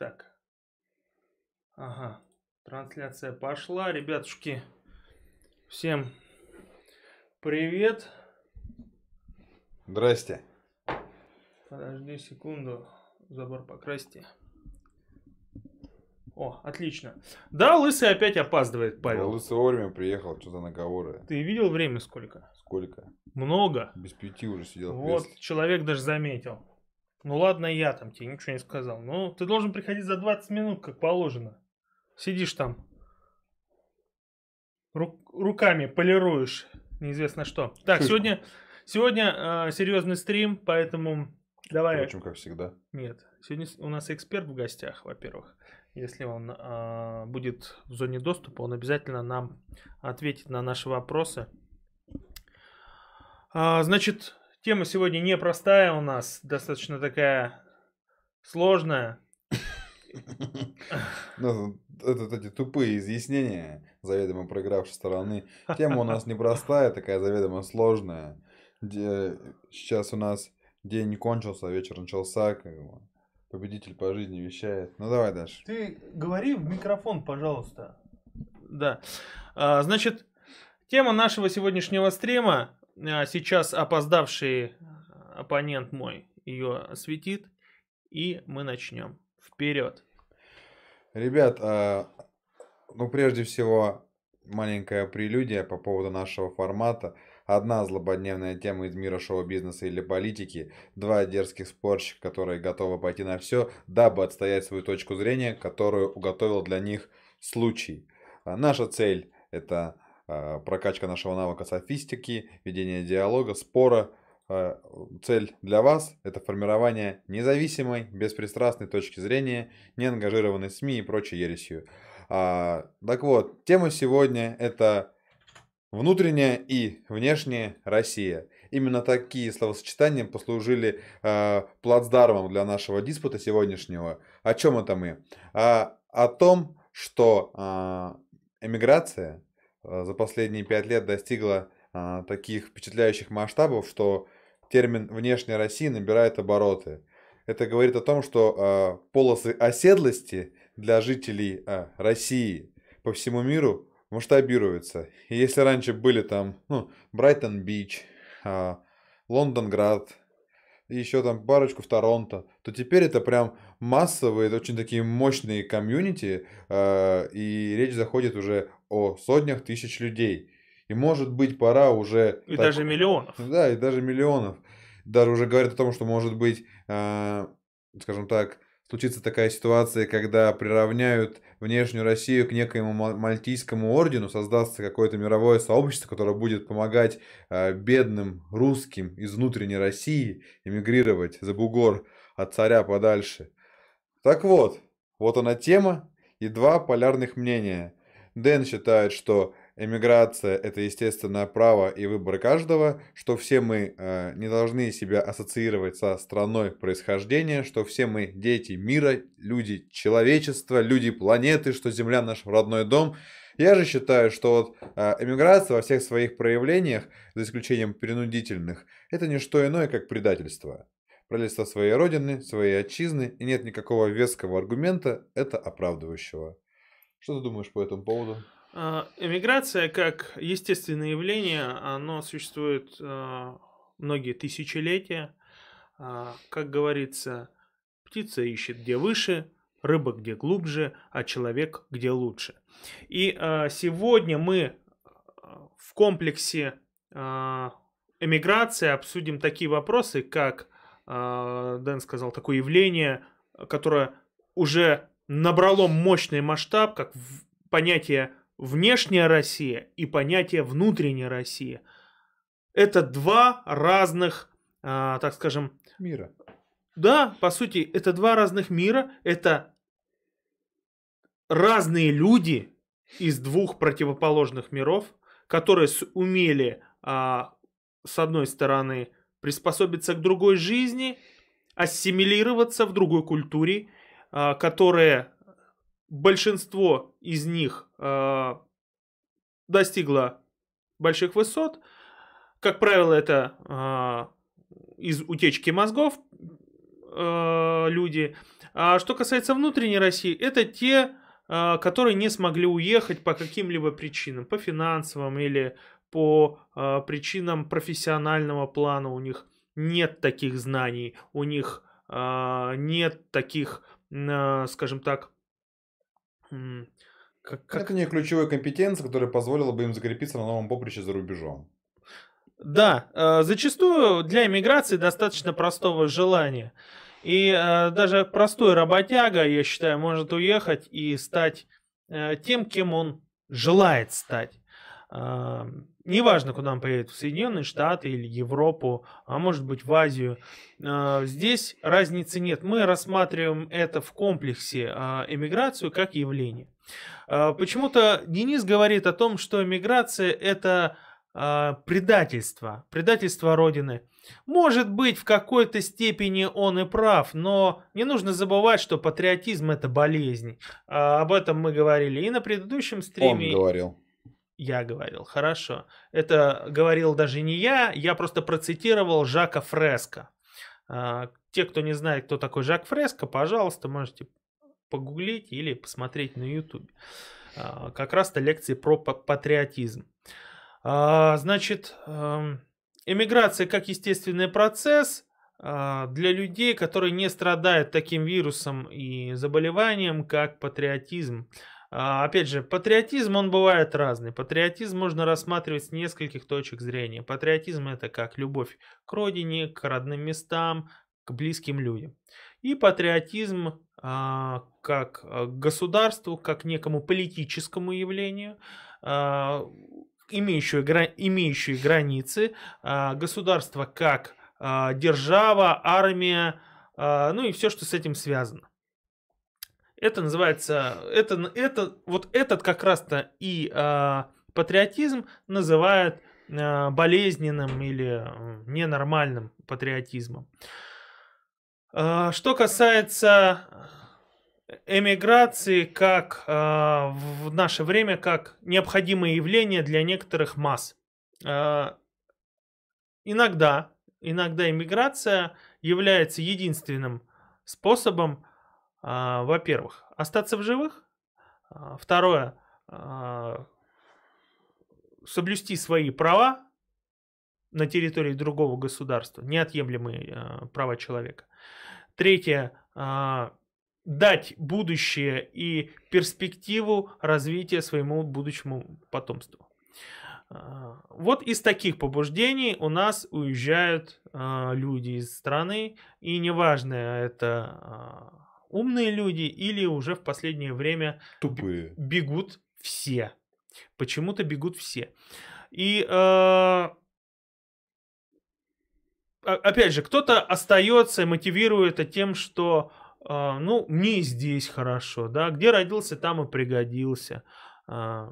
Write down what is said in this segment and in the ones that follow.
Так. Ага. Трансляция пошла. Ребятушки, всем привет. Здрасте. Подожди секунду. Забор покрасьте. О, отлично. Да, Лысый опять опаздывает, Павел. Лысый вовремя приехал, что за наговоры. Ты видел время сколько? Сколько? Много. Без пяти уже сидел Вот, человек даже заметил. Ну ладно, я там тебе ничего не сказал. Ну, ты должен приходить за 20 минут, как положено. Сидишь там. ру- руками полируешь. Неизвестно что. Так, Шишку. сегодня, сегодня э, серьезный стрим, поэтому давай. Впрочем, как всегда. Нет, сегодня у нас эксперт в гостях, во-первых. Если он а, будет в зоне доступа, он обязательно нам ответит на наши вопросы. А, значит, тема сегодня непростая у нас, достаточно такая сложная. Ну, это эти тупые изъяснения заведомо проигравшей стороны. Тема у нас непростая, такая заведомо сложная. Сейчас у нас день кончился, вечер начался. Как бы. Победитель по жизни вещает. Ну давай дальше. Ты говори в микрофон, пожалуйста. Да. А, значит, тема нашего сегодняшнего стрима, а, сейчас опоздавший оппонент мой ее осветит, и мы начнем. Вперед. Ребят, а, ну прежде всего маленькая прелюдия по поводу нашего формата. Одна злободневная тема из мира шоу-бизнеса или политики, два дерзких спорщика, которые готовы пойти на все, дабы отстоять свою точку зрения, которую уготовил для них случай. А Наша цель – это а, прокачка нашего навыка софистики, ведение диалога, спора. А, Цель для вас – это формирование независимой, беспристрастной точки зрения, не ангажированной СМИ и прочей ересью. А, так вот, тема сегодня – это внутренняя и внешняя Россия. Именно такие словосочетания послужили а, плацдармом для нашего диспута сегодняшнего. О чем это мы? А, о том, что а, эмиграция а, за последние пять лет достигла а, таких впечатляющих масштабов, что термин «внешняя Россия» набирает обороты. Это говорит о том, что а, полосы оседлости для жителей а, России по всему миру масштабируются. И если раньше были там, ну, Брайтон-Бич, а, Лондонград, еще там парочку в Торонто, то теперь это прям массовые, очень такие мощные комьюнити, а, и речь заходит уже о сотнях тысяч людей. И может быть пора уже... И так- даже миллионов. да, и даже миллионов. Даже уже говорят о том, что может быть, а, скажем так, случится такая ситуация, когда приравняют внешнюю Россию к некоему ма- мальтийскому ордену, создастся какое-то мировое сообщество, которое будет помогать а, бедным русским из внутренней России эмигрировать за бугор от царя подальше. Так вот, вот она тема и два полярных мнения. Дэн считает, что эмиграция – это естественное право и выбор каждого, что все мы э, не должны себя ассоциировать со страной происхождения, что все мы дети мира, люди человечества, люди планеты, что Земля наш родной дом. Я же считаю, что вот э, эмиграция во всех своих проявлениях, за исключением принудительных, это не что иное, как предательство. Предательство своей родины, своей отчизны, и нет никакого веского аргумента, это оправдывающего. Что ты думаешь по этому поводу? А, Эмиграция как естественное явление, оно существует а, многие тысячелетия. А, Как говорится, птица ищет где выше, рыба где глубже, а человек где лучше. И сегодня мы в комплексе эмиграции обсудим такие вопросы, как Дэн сказал, такое явление, которое уже набрало мощный масштаб, как понятие внешняя Россия и понятие внутренняя Россия. Это два разных, а, так скажем, Мира. да, по сути, это два разных мира, это разные люди из двух противоположных миров, которые умели, а, с одной стороны, приспособиться к другой жизни, ассимилироваться в другой культуре, а, которые большинство из них а, достигло больших высот. Как правило, это а, из утечки мозгов э, люди. А что касается внутренней России, это те, э, которые не смогли уехать по каким-либо причинам, по финансовым или по э, причинам профессионального плана. У них нет таких знаний, у них э, нет таких, э, скажем так, как, как... Это не ключевой компетенции, которая позволила бы им закрепиться на новом поприще за рубежом. Да, э, зачастую для иммиграции достаточно простого желания. И э, даже простой работяга, я считаю, может уехать и стать э, тем, кем он желает стать. Неважно, куда он поедет, в Соединенные Штаты или Европу, а может быть в Азию. Э, здесь разницы нет. Мы рассматриваем это в комплексе э, эмиграцию как явление. Э, почему-то Денис говорит о том, что эмиграция это предательство, предательство Родины. Может быть, в какой-то степени он и прав, но не нужно забывать, что патриотизм это болезнь. А, об этом мы говорили и на предыдущем стриме. Он говорил. Я говорил, хорошо. Это говорил даже не я, я просто процитировал Жака Фреско. А, те, кто не знает, кто такой Жак Фреско, пожалуйста, можете погуглить или посмотреть на YouTube. А, как раз-то лекции про патриотизм. А, значит, эм, эмиграция как естественный процесс для людей, которые не страдают таким вирусом и заболеванием, как патриотизм. Опять же, патриотизм, он бывает разный. Патриотизм можно рассматривать с нескольких точек зрения. Патриотизм это как любовь к родине, к родным местам, к близким людям. И патриотизм а, как а, государству, как некому политическому явлению, а, имеющую, имеющую границы, государство как держава, армия, ну и все, что с этим связано. Это называется, это, это, вот этот как раз-то и патриотизм называют болезненным или ненормальным патриотизмом. А, что касается эмиграции как а, в наше время как необходимое явление для некоторых масс. А, иногда, иногда эмиграция является единственным способом, во-первых, остаться в живых, второе, соблюсти свои права на территории другого государства, неотъемлемые права человека. Третье. А, дать будущее и перспективу развития своему будущему потомству. А, вот из таких побуждений у нас уезжают а, люди из страны, и неважно, это умные люди или уже в последнее время Тупые. бегут все. Почему-то бегут все. И опять же, кто-то остается, мотивирует это тем, что, э, ну, мне здесь хорошо, да, где родился, там и пригодился. Э,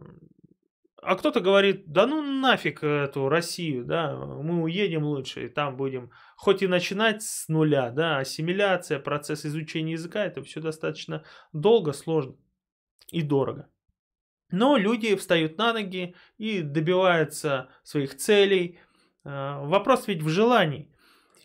а кто-то говорит, да ну нафиг эту Россию, да, мы уедем лучше, и там будем, хоть и начинать с нуля, да, ассимиляция, процесс изучения языка, это все достаточно долго, сложно и дорого. Но люди встают на ноги и добиваются своих целей. Вопрос ведь в желании.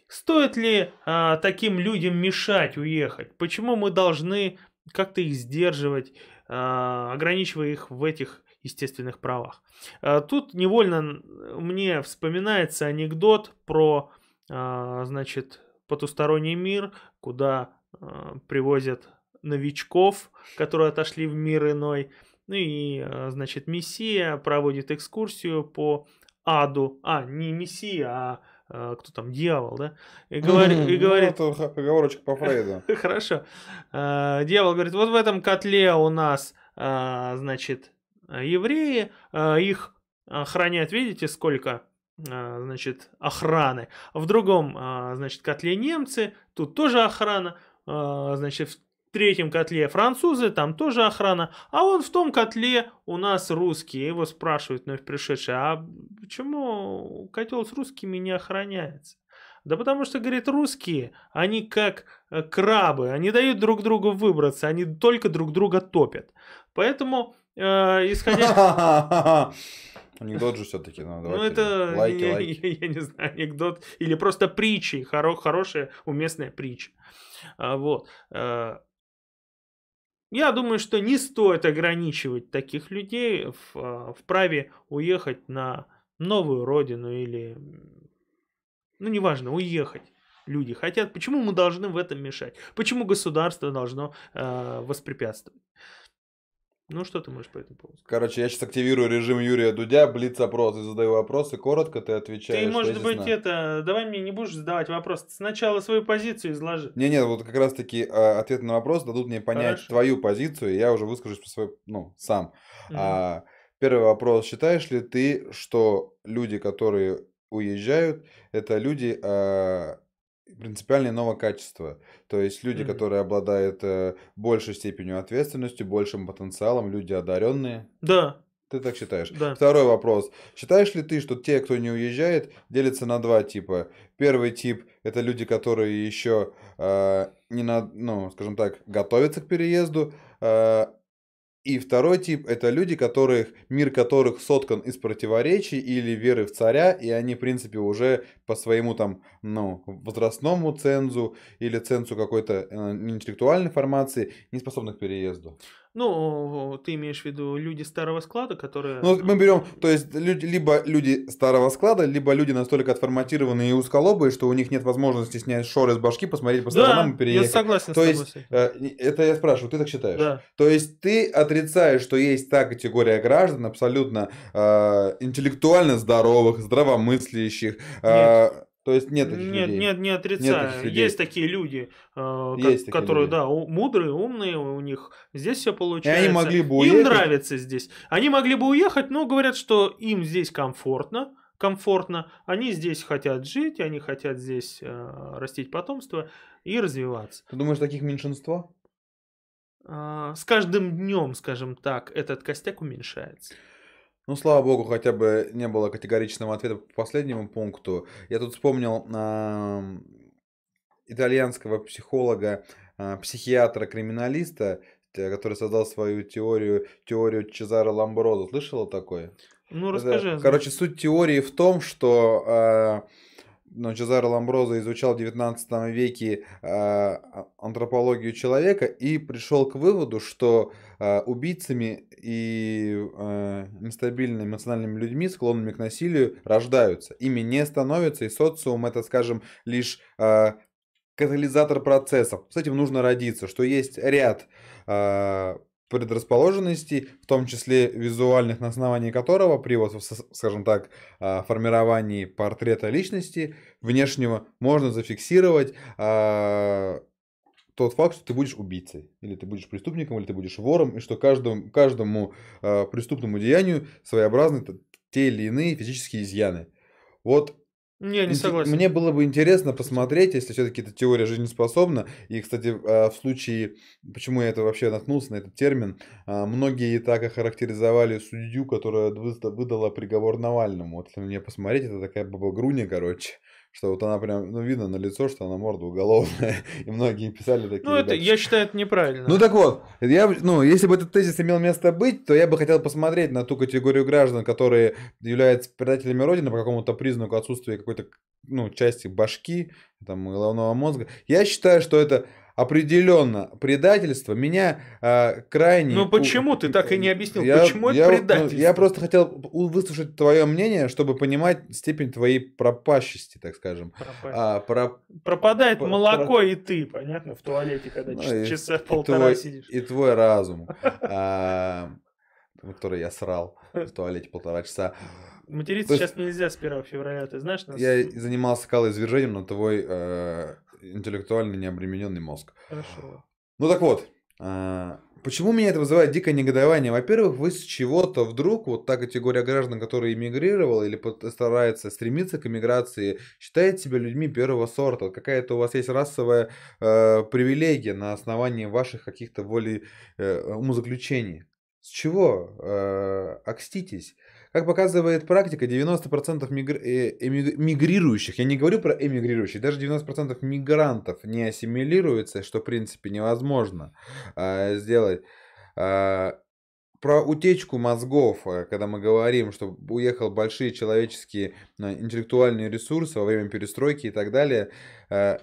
Стоит ли а, таким людям мешать уехать? Почему мы должны как-то их сдерживать, а, ограничивая их в этих естественных правах? А, тут невольно мне вспоминается анекдот про, а, значит, потусторонний мир, куда а, привозят новичков, которые отошли в мир иной. Ну и, значит, Мессия проводит экскурсию по аду. А, не Мессия, а кто там, дьявол, да? И, говори, и говорит... Ну, это оговорочка по Фрейду. Хорошо. Дьявол говорит, вот в этом котле у нас, значит, евреи, их охраняют, видите, сколько значит, охраны. В другом, значит, котле немцы, тут тоже охрана. Значит, в третьем котле французы, там тоже охрана, а он в том котле у нас русские. Его спрашивают вновь пришедшие, а почему котел с русскими не охраняется? Да потому что, говорит, русские, они как э, крабы, они дают друг другу выбраться, они только друг друга топят. Поэтому, э, исходя... Анекдот же все-таки. Ну, ну это, лайки, я, лайки. Я, я не знаю, анекдот. Или просто притчи, хоро, хорошая, уместная притча. А, вот. А, я думаю, что не стоит ограничивать таких людей в, а, в праве уехать на новую родину или, ну, неважно, уехать. Люди хотят. Почему мы должны в этом мешать? Почему государство должно э, воспрепятствовать? Ну, что ты можешь по этому поводу Короче, я сейчас активирую режим Юрия Дудя, блиц-опрос, и задаю вопросы, коротко ты отвечаешь. Ты, может быть, знаю. это, давай мне не будешь задавать вопрос, сначала свою позицию изложи. Не-не, вот как раз-таки э, ответы на вопрос дадут мне понять Хорошо. твою позицию, и я уже выскажусь по свой, ну, сам. Mm. А, первый вопрос, считаешь ли ты, что люди, которые уезжают, это люди... А, принципиально иного качества. То есть люди, mm-hmm. которые обладают э, большей степенью ответственности, большим потенциалом, люди одаренные. Да. Ты так считаешь? Да. Второй вопрос. Считаешь ли ты, что те, кто не уезжает, делятся на два типа? Первый тип это люди, которые еще э, не на, ну, скажем так, готовятся к переезду, э, и второй тип – это люди, которых, мир которых соткан из противоречий или веры в царя, и они, в принципе, уже по своему там, ну, возрастному цензу или цензу какой-то э, интеллектуальной формации не способны к переезду. Ну, ты имеешь в виду люди старого склада, которые... Ну, мы берем, то есть, люди, либо люди старого склада, либо люди настолько отформатированные и узколобые, что у них нет возможности снять шоры с башки, посмотреть по сторонам да, и переехать. я согласен то с есть, э, это я спрашиваю, ты так считаешь? Да. То есть, ты отрицаешь, что есть та категория граждан, абсолютно э, интеллектуально здоровых, здравомыслящих, э, то есть нет таких нет, людей. Нет, не отрицаю. Нет есть такие люди, э, есть как, которые, люди. да, мудрые, умные, у них здесь все получается. И они могли бы уехать. Им нравится здесь. Они могли бы уехать, но говорят, что им здесь комфортно, комфортно. Они здесь хотят жить, они хотят здесь э, растить потомство и развиваться. Ты думаешь, таких меньшинство? Э, с каждым днем, скажем так, этот костяк уменьшается. Ну, слава богу, хотя бы не было категоричного ответа по последнему пункту. Я тут вспомнил э, итальянского психолога, э, психиатра-криминалиста, который создал свою теорию, теорию Чезаро Ламброзо. Слышала такое? Ну, расскажи. Это, короче, суть теории в том, что э, ну, Чезаро Ламброзо изучал в 19 веке э, антропологию человека и пришел к выводу, что э, убийцами и э, нестабильными эмоциональными людьми, склонными к насилию, рождаются. Ими не становятся, и социум это, скажем, лишь э, катализатор процессов. С этим нужно родиться, что есть ряд э, предрасположенностей, в том числе визуальных, на основании которого при, вот, скажем так, а, формировании портрета личности внешнего можно зафиксировать а, тот факт, что ты будешь убийцей, или ты будешь преступником, или ты будешь вором, и что каждому, каждому э, преступному деянию своеобразны те или иные физические изъяны. Вот не, не согласен. Мне было бы интересно посмотреть, если все-таки эта теория жизнеспособна. И, кстати, а, в случае, почему я это вообще наткнулся на этот термин, а, многие так охарактеризовали судью, которая выдала приговор Навальному. Вот если мне посмотреть, это такая баба-груня, короче что вот она прям, ну, видно на лицо, что она морда уголовная, и многие писали такие. Ну, это, я считаю, это неправильно. Ну, так вот, я, ну, если бы этот тезис имел место быть, то я бы хотел посмотреть на ту категорию граждан, которые являются предателями Родины по какому-то признаку отсутствия какой-то, ну, части башки, там, головного мозга. Я считаю, что это определенно предательство меня э, крайне... Ну почему ты так и не объяснил, я, почему я, это предательство? Ну, я просто хотел выслушать твое мнение, чтобы понимать степень твоей пропащести, так скажем. А, про... Пропадает про... молоко про... и ты, понятно, в туалете, когда ну, часа полтора твой, сидишь. И твой разум, а, который я срал в туалете полтора часа. Материться сейчас нельзя с 1 февраля, ты знаешь? Я занимался скалоизвержением на твой э, интеллектуально необремененный мозг. Хорошо. Ну так вот, а, почему меня это вызывает дикое негодование? Во-первых, вы с чего-то вдруг, вот та категория граждан, которая эмигрировала или старается стремиться к эмиграции, считает себя людьми первого сорта. Какая-то у вас есть расовая э, привилегия на основании ваших каких-то воли э, умозаключений. С чего? Э, окститесь. Как показывает практика, 90% мигр... э, мигрирующих, я не говорю про эмигрирующих, даже 90% мигрантов не ассимилируются, что в принципе невозможно э, сделать. Э, про утечку мозгов, э, когда мы говорим, что уехал большие человеческие э, интеллектуальные ресурсы во время перестройки и так далее, э,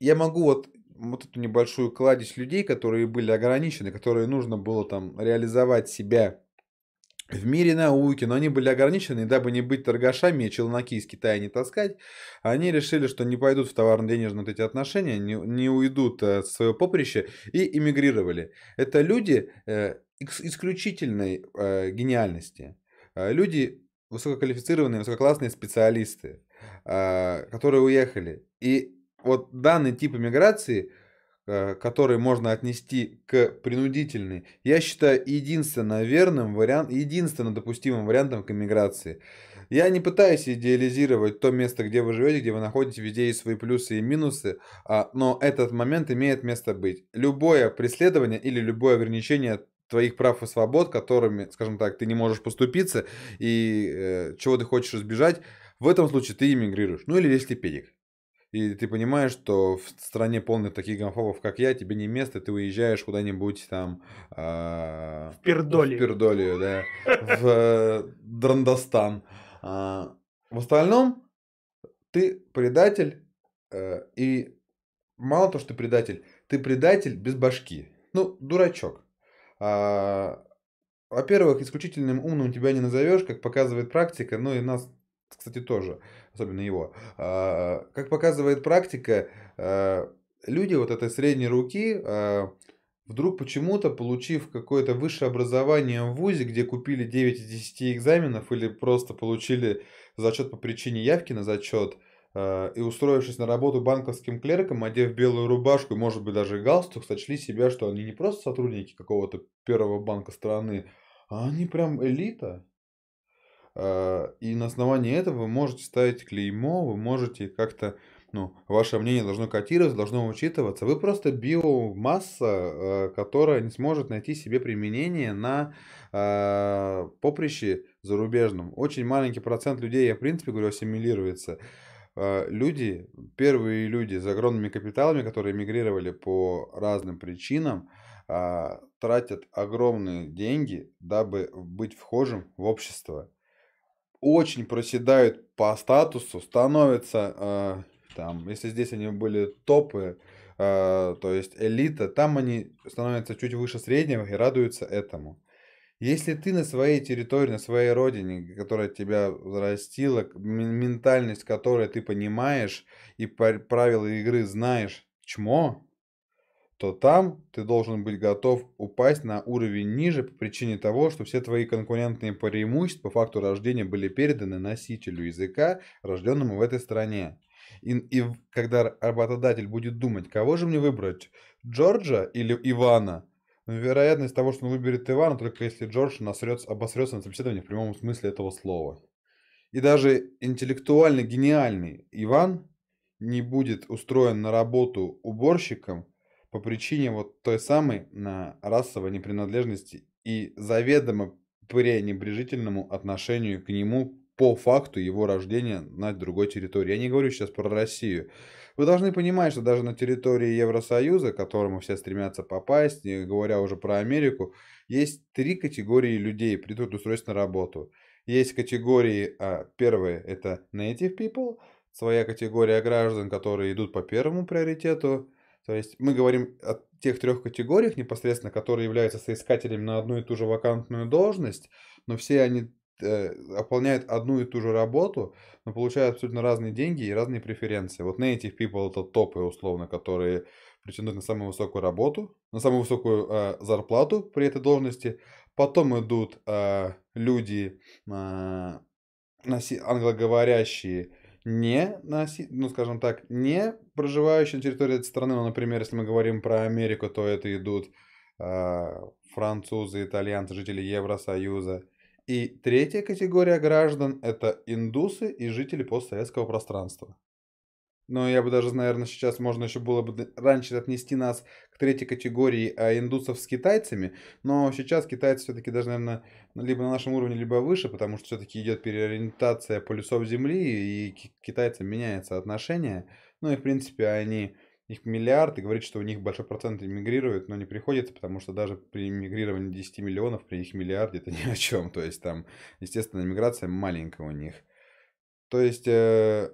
я могу вот вот эту небольшую кладезь людей, которые были ограничены, которые нужно было там реализовать себя в мире науки, но они были ограничены, и дабы не быть торгашами и челноки из Китая не таскать, они решили, что не пойдут в товарно-денежные вот эти отношения, не, не уйдут э, с своего поприща и эмигрировали. Это люди э, исключительной э, гениальности. Э, люди высококвалифицированные, высококлассные специалисты, э, которые уехали. И вот данный тип иммиграции, э, который можно отнести к принудительной, я считаю единственно верным вариантом, единственно допустимым вариантом к иммиграции. Я не пытаюсь идеализировать то место, где вы живете, где вы находитесь, везде есть свои плюсы и минусы, а, но этот момент имеет место быть. Любое преследование или любое ограничение твоих прав и свобод, которыми, скажем так, ты не можешь поступиться и э, чего ты хочешь избежать, в этом случае ты иммигрируешь. Ну или если педик и ты понимаешь, что в стране полной таких гомофобов, как я, тебе не место, ты уезжаешь куда-нибудь там... Э, в Пердоле. В Пердоле, да. В э, Драндостан. А, в остальном, ты предатель, э, и мало то, что ты предатель, ты предатель без башки. Ну, дурачок. А, во-первых, исключительным умным тебя не назовешь, как показывает практика, ну и нас кстати, тоже, особенно его. А, как показывает практика, а, люди вот этой средней руки, а, вдруг почему-то, получив какое-то высшее образование в ВУЗе, где купили 9 из 10 экзаменов или просто получили зачет по причине явки на зачет, и устроившись на работу банковским клерком, одев белую рубашку и, может быть, даже галстук, сочли себя, что они не просто сотрудники какого-то первого банка страны, а они прям элита. А, и на основании этого вы можете ставить клеймо, вы можете как-то, ну, ваше мнение должно котироваться, должно учитываться. Вы просто биомасса, а, которая не сможет найти себе применение на а, поприще зарубежном. Очень маленький процент людей, я в принципе говорю, ассимилируется. Люди, первые люди с огромными капиталами, которые мигрировали по разным причинам, тратят огромные деньги, дабы быть вхожим в общество очень проседают по статусу, становятся, э, там, если здесь они были топы, э, то есть элита, там они становятся чуть выше среднего и радуются этому. Если ты на своей территории, на своей родине, которая тебя взрастила, ментальность которой ты понимаешь и правила игры знаешь, чмо, то там ты должен быть готов упасть на уровень ниже по причине того, что все твои конкурентные преимущества по факту рождения были переданы носителю языка, рожденному в этой стране. И, и когда работодатель будет думать, кого же мне выбрать, Джорджа или Ивана, ну, вероятность того, что он выберет Ивана, только если Джордж насрется, обосрется на собеседовании в прямом смысле этого слова. И даже интеллектуально гениальный Иван не будет устроен на работу уборщиком, по причине вот той самой на расовой непринадлежности и заведомо пренебрежительному отношению к нему по факту его рождения на другой территории. Я не говорю сейчас про Россию. Вы должны понимать, что даже на территории Евросоюза, к которому все стремятся попасть, не говоря уже про Америку, есть три категории людей при трудоустройстве на работу. Есть категории, а, первые это native people, своя категория граждан, которые идут по первому приоритету, то есть мы говорим о тех трех категориях непосредственно, которые являются соискателями на одну и ту же вакантную должность, но все они э, выполняют одну и ту же работу, но получают абсолютно разные деньги и разные преференции. Вот native people это топы, условно, которые претендуют на самую высокую работу, на самую высокую э, зарплату при этой должности. Потом идут э, люди э, англоговорящие, не носи, ну, скажем так, не проживающие на территории этой страны, ну, например, если мы говорим про Америку, то это идут э, французы, итальянцы, жители Евросоюза. И третья категория граждан – это индусы и жители постсоветского пространства. Но я бы даже, наверное, сейчас можно еще было бы раньше отнести нас к третьей категории а индусов с китайцами. Но сейчас китайцы все-таки даже, наверное, либо на нашем уровне, либо выше, потому что все-таки идет переориентация полюсов Земли, и к китайцам меняется отношение. Ну и, в принципе, они их миллиард, и говорит, что у них большой процент иммигрирует, но не приходится, потому что даже при иммигрировании 10 миллионов, при их миллиарде, это ни о чем. То есть там, естественно, иммиграция маленькая у них. То есть э,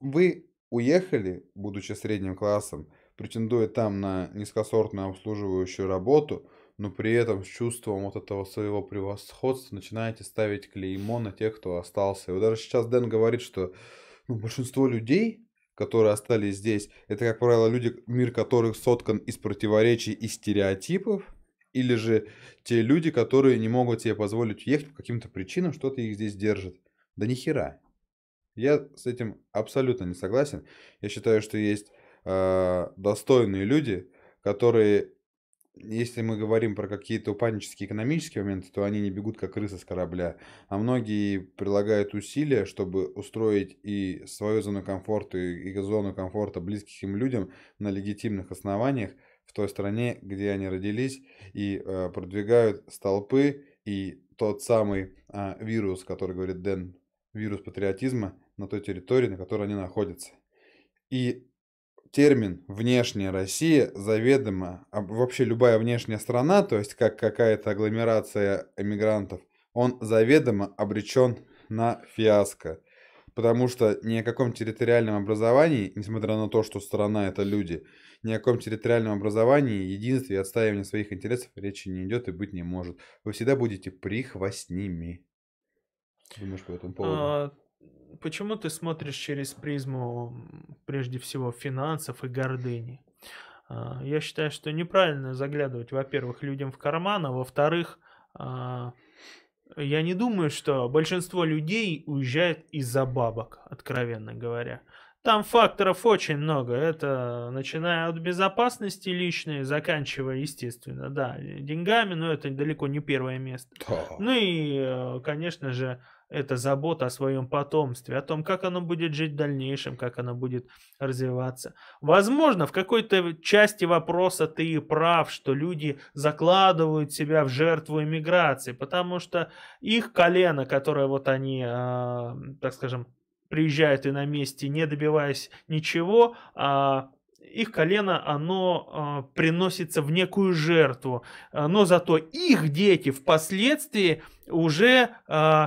вы уехали, будучи средним классом, претендуя там на низкосортную обслуживающую работу, но при этом с чувством вот этого своего превосходства начинаете ставить клеймо на тех, кто остался. И вот даже сейчас Дэн говорит, что ну, большинство людей, которые остались здесь, это, как правило, люди, мир которых соткан из противоречий и стереотипов, или же те люди, которые не могут себе позволить уехать по каким-то причинам, что-то их здесь держит. Да ни хера. Я с этим абсолютно не согласен. Я считаю, что есть э, достойные люди, которые если мы говорим про какие-то упаднические экономические моменты, то они не бегут как крысы с корабля, а многие прилагают усилия, чтобы устроить и свою зону комфорта, и зону комфорта близких им людям на легитимных основаниях в той стране, где они родились, и э, продвигают столпы и тот самый э, вирус, который говорит Дэн, вирус патриотизма на той территории, на которой они находятся. И термин «внешняя Россия» заведомо, а вообще любая внешняя страна, то есть как какая-то агломерация эмигрантов, он заведомо обречен на фиаско. Потому что ни о каком территориальном образовании, несмотря на то, что страна это люди, ни о каком территориальном образовании, единстве и отстаивании своих интересов речи не идет и быть не может. Вы всегда будете прихвостнями. Думаешь по этому поводу? А, почему ты смотришь через призму, прежде всего, финансов и гордыни? А, я считаю, что неправильно заглядывать, во-первых, людям в карман, а во-вторых, а, я не думаю, что большинство людей уезжает из-за бабок, откровенно говоря. Там факторов очень много. Это начиная от безопасности личной, заканчивая, естественно, да, деньгами, но это далеко не первое место. Ну и, э, конечно же, это забота о своем потомстве, о том, как оно будет жить в дальнейшем, как оно будет развиваться. Возможно, в какой-то части вопроса ты и прав, что люди закладывают себя в жертву иммиграции, потому что их колено, которое вот они, э, так скажем, приезжают и на месте, не добиваясь ничего, э, их колено, оно э, приносится в некую жертву, но зато их дети впоследствии уже э,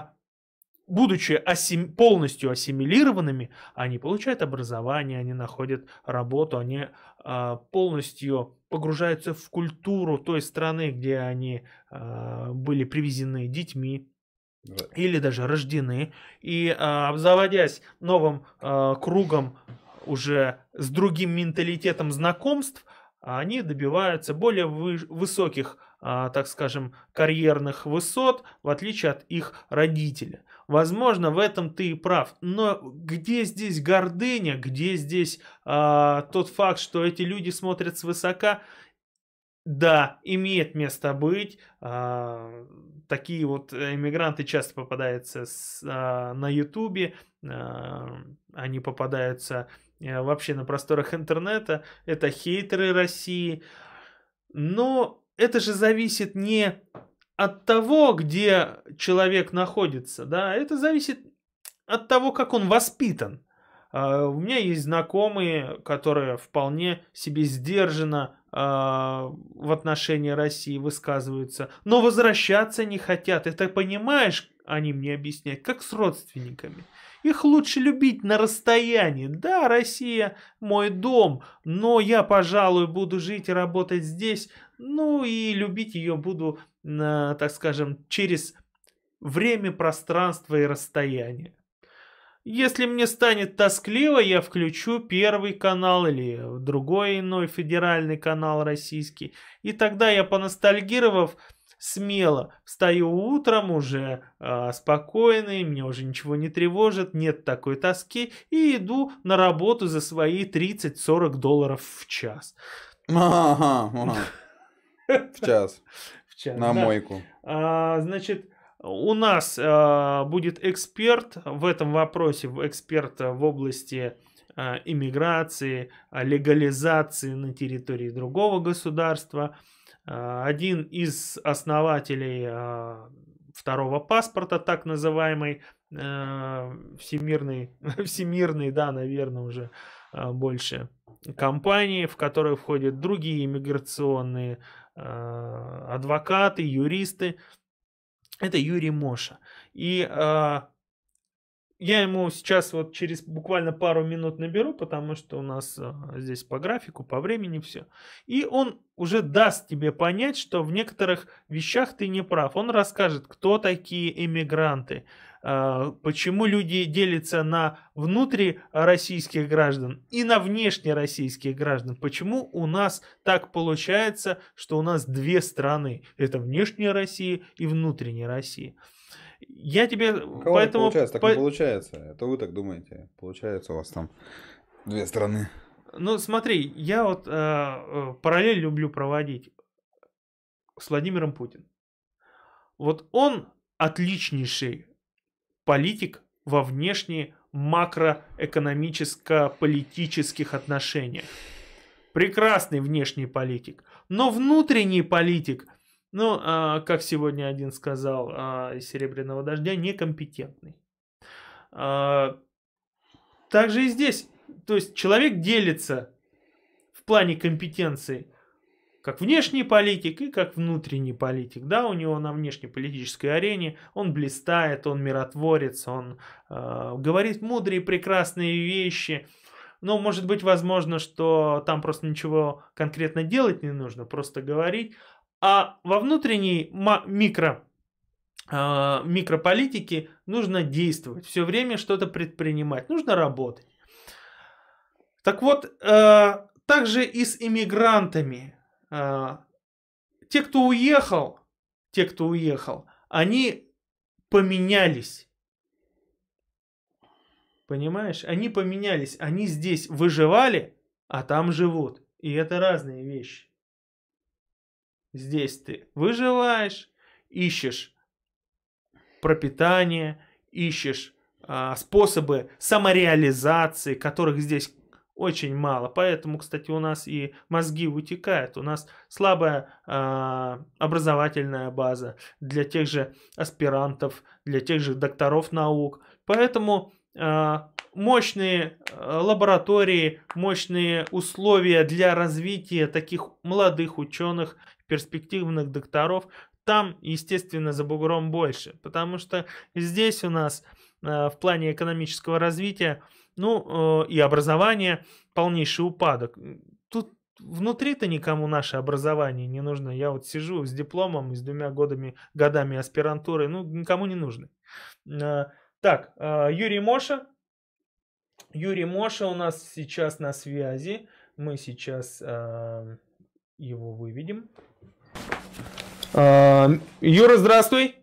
будучи асим, полностью ассимилированными, они получают образование, они находят работу, они а, полностью погружаются в культуру той страны, где они а, были привезены детьми, или даже рождены, и а, обзаводясь новым а, кругом уже с другим менталитетом знакомств, они добиваются более вы, высоких, так скажем, карьерных высот, в отличие от их родителя. Возможно, в этом ты и прав. Но где здесь гордыня, где здесь а, тот факт, что эти люди смотрят свысока? Да, имеет место быть. А, такие вот иммигранты часто попадаются с, а, на Ютубе. А, они попадаются а, вообще на просторах интернета. Это хейтеры России. Но это же зависит не от того, где человек находится, да, это зависит от того, как он воспитан. Uh, у меня есть знакомые, которые вполне себе сдержанно uh, в отношении России высказываются, но возвращаться не хотят. Это понимаешь, они мне объясняют, как с родственниками. Их лучше любить на расстоянии. Да, Россия мой дом, но я, пожалуй, буду жить и работать здесь, ну и любить ее буду так скажем, через время, пространство и расстояние. Если мне станет тоскливо, я включу первый канал или другой иной федеральный канал российский. И тогда я, поностальгировав, смело встаю утром уже э, спокойный, меня уже ничего не тревожит, нет такой тоски, и иду на работу за свои 30-40 долларов в час. Ага, ага. В час час. На да. мойку. А, значит, у нас а, будет эксперт в этом вопросе, эксперт в области а, иммиграции, а, легализации на территории другого государства. А, один из основателей а, второго паспорта, так называемый, а, всемирный, всемирный, да, наверное, уже больше компании, в которые входят другие иммиграционные адвокаты, юристы. Это Юрий Моша. И я ему сейчас вот через буквально пару минут наберу, потому что у нас а, здесь по графику, по времени все. И он уже даст тебе понять, что в некоторых вещах ты не прав. Он расскажет, кто такие эмигранты, а, почему люди делятся на внутрироссийских граждан и на внешнероссийских граждан. Почему у нас так получается, что у нас две страны. Это внешняя Россия и внутренняя Россия. Я тебе У кого поэтому... получается? Так по- не получается. Это вы так думаете. Получается у вас там две страны. Ну, смотри, я вот э, э, параллель люблю проводить с Владимиром Путиным. Вот он отличнейший политик во внешне макроэкономическо-политических отношениях. Прекрасный внешний политик. Но внутренний политик, ну, а, как сегодня один сказал а, из «Серебряного дождя», некомпетентный. А, также и здесь. То есть человек делится в плане компетенции как внешний политик и как внутренний политик. Да, у него на внешнеполитической арене он блистает, он миротворец, он э, говорит мудрые прекрасные вещи. Но может быть возможно, что там просто ничего конкретно делать не нужно, просто говорить. А во внутренней микро э, микрополитике нужно действовать, все время что-то предпринимать, нужно работать. Так вот, э, также и с иммигрантами. Э, те, кто уехал, те, кто уехал, они поменялись. Понимаешь? Они поменялись. Они здесь выживали, а там живут. И это разные вещи. Здесь ты выживаешь, ищешь пропитание, ищешь а, способы самореализации, которых здесь очень мало. Поэтому, кстати, у нас и мозги утекают. У нас слабая а, образовательная база для тех же аспирантов, для тех же докторов наук. Поэтому а, мощные а, лаборатории, мощные условия для развития таких молодых ученых, перспективных докторов, там, естественно, за бугром больше. Потому что здесь у нас а, в плане экономического развития ну, э, и образование полнейший упадок. Тут внутри-то никому наше образование не нужно. Я вот сижу с дипломом и с двумя годами, годами аспирантуры, ну, никому не нужно. Э, Так, э, Юрий Моша. Юрий Моша у нас сейчас на связи. Мы сейчас э, его выведем. Э, Юра, здравствуй.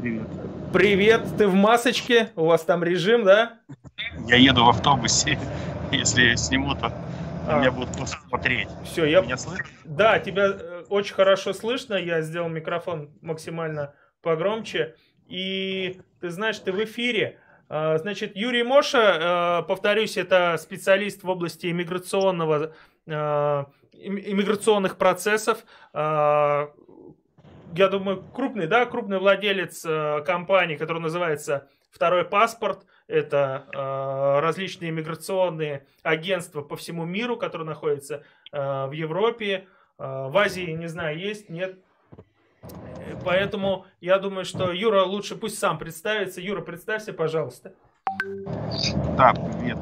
Привет. Привет, ты в масочке? У вас там режим, да? Я еду в автобусе. Если я сниму, то А. меня будут просто смотреть. Все, я... Меня слышно? Да, тебя э, очень хорошо слышно. Я сделал микрофон максимально погромче. И ты знаешь, ты в эфире. А, Значит, Юрий Моша, э, повторюсь, это специалист в области иммиграционного, э, им- иммиграционных процессов. А, Я думаю, крупный, да, крупный владелец э, компании, которая называется «Второй паспорт». Это э, различные иммиграционные агентства по всему миру, которые находятся э, в Европе, в Азии, не знаю, есть, нет. Поэтому я думаю, что Юра лучше пусть сам представится. Юра, представься, пожалуйста. Да, привет.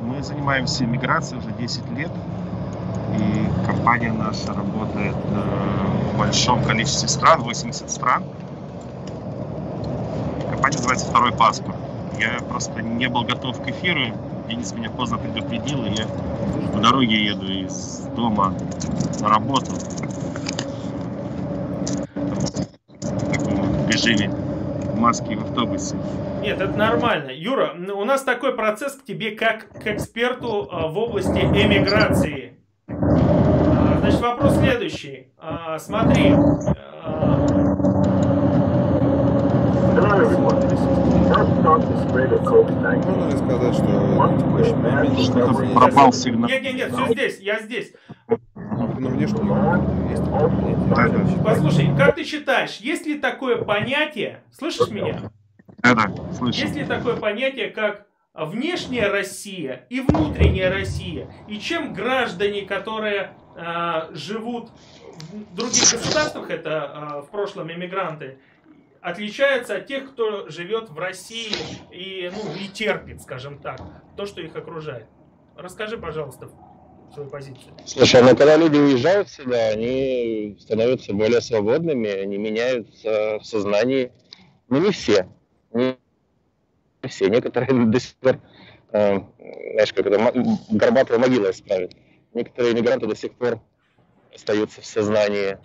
Мы занимаемся миграцией уже 10 лет. И компания наша работает э, в большом количестве стран, 80 стран. Компания называется «Второй паспорт». Я просто не был готов к эфиру. Денис меня поздно предупредил, и я по дороге еду из дома на работу. В таком режиме в маске и в автобусе. Нет, это нормально. Юра, у нас такой процесс к тебе как к эксперту а, в области эмиграции. Вопрос следующий. А, Смотри. а, Hello, everyone. Let's start to spread of COVID-19. Можно ли сказать, что ну, пропал сигнал. Нет, нет, нет, все здесь, я здесь. На внешнем уровне есть такое понятие. Да, да. Значит, Послушай, как ты считаешь, есть ли такое понятие, слышишь меня? Да-да, слышу. Есть ли такое понятие, как внешняя Россия и внутренняя Россия. И чем граждане, которые живут в других государствах, это э, в прошлом иммигранты, отличаются от тех, кто живет в России и, ну, и терпит, скажем так, то, что их окружает. Расскажи, пожалуйста, свою позицию. Слушай, ну когда люди уезжают сюда, они становятся более свободными, они меняются в сознании. Ну не все, не все. Некоторые до сих пор, э, знаешь, как это, горбатая могила исправит. Некоторые иммигранты до сих пор остаются в сознании,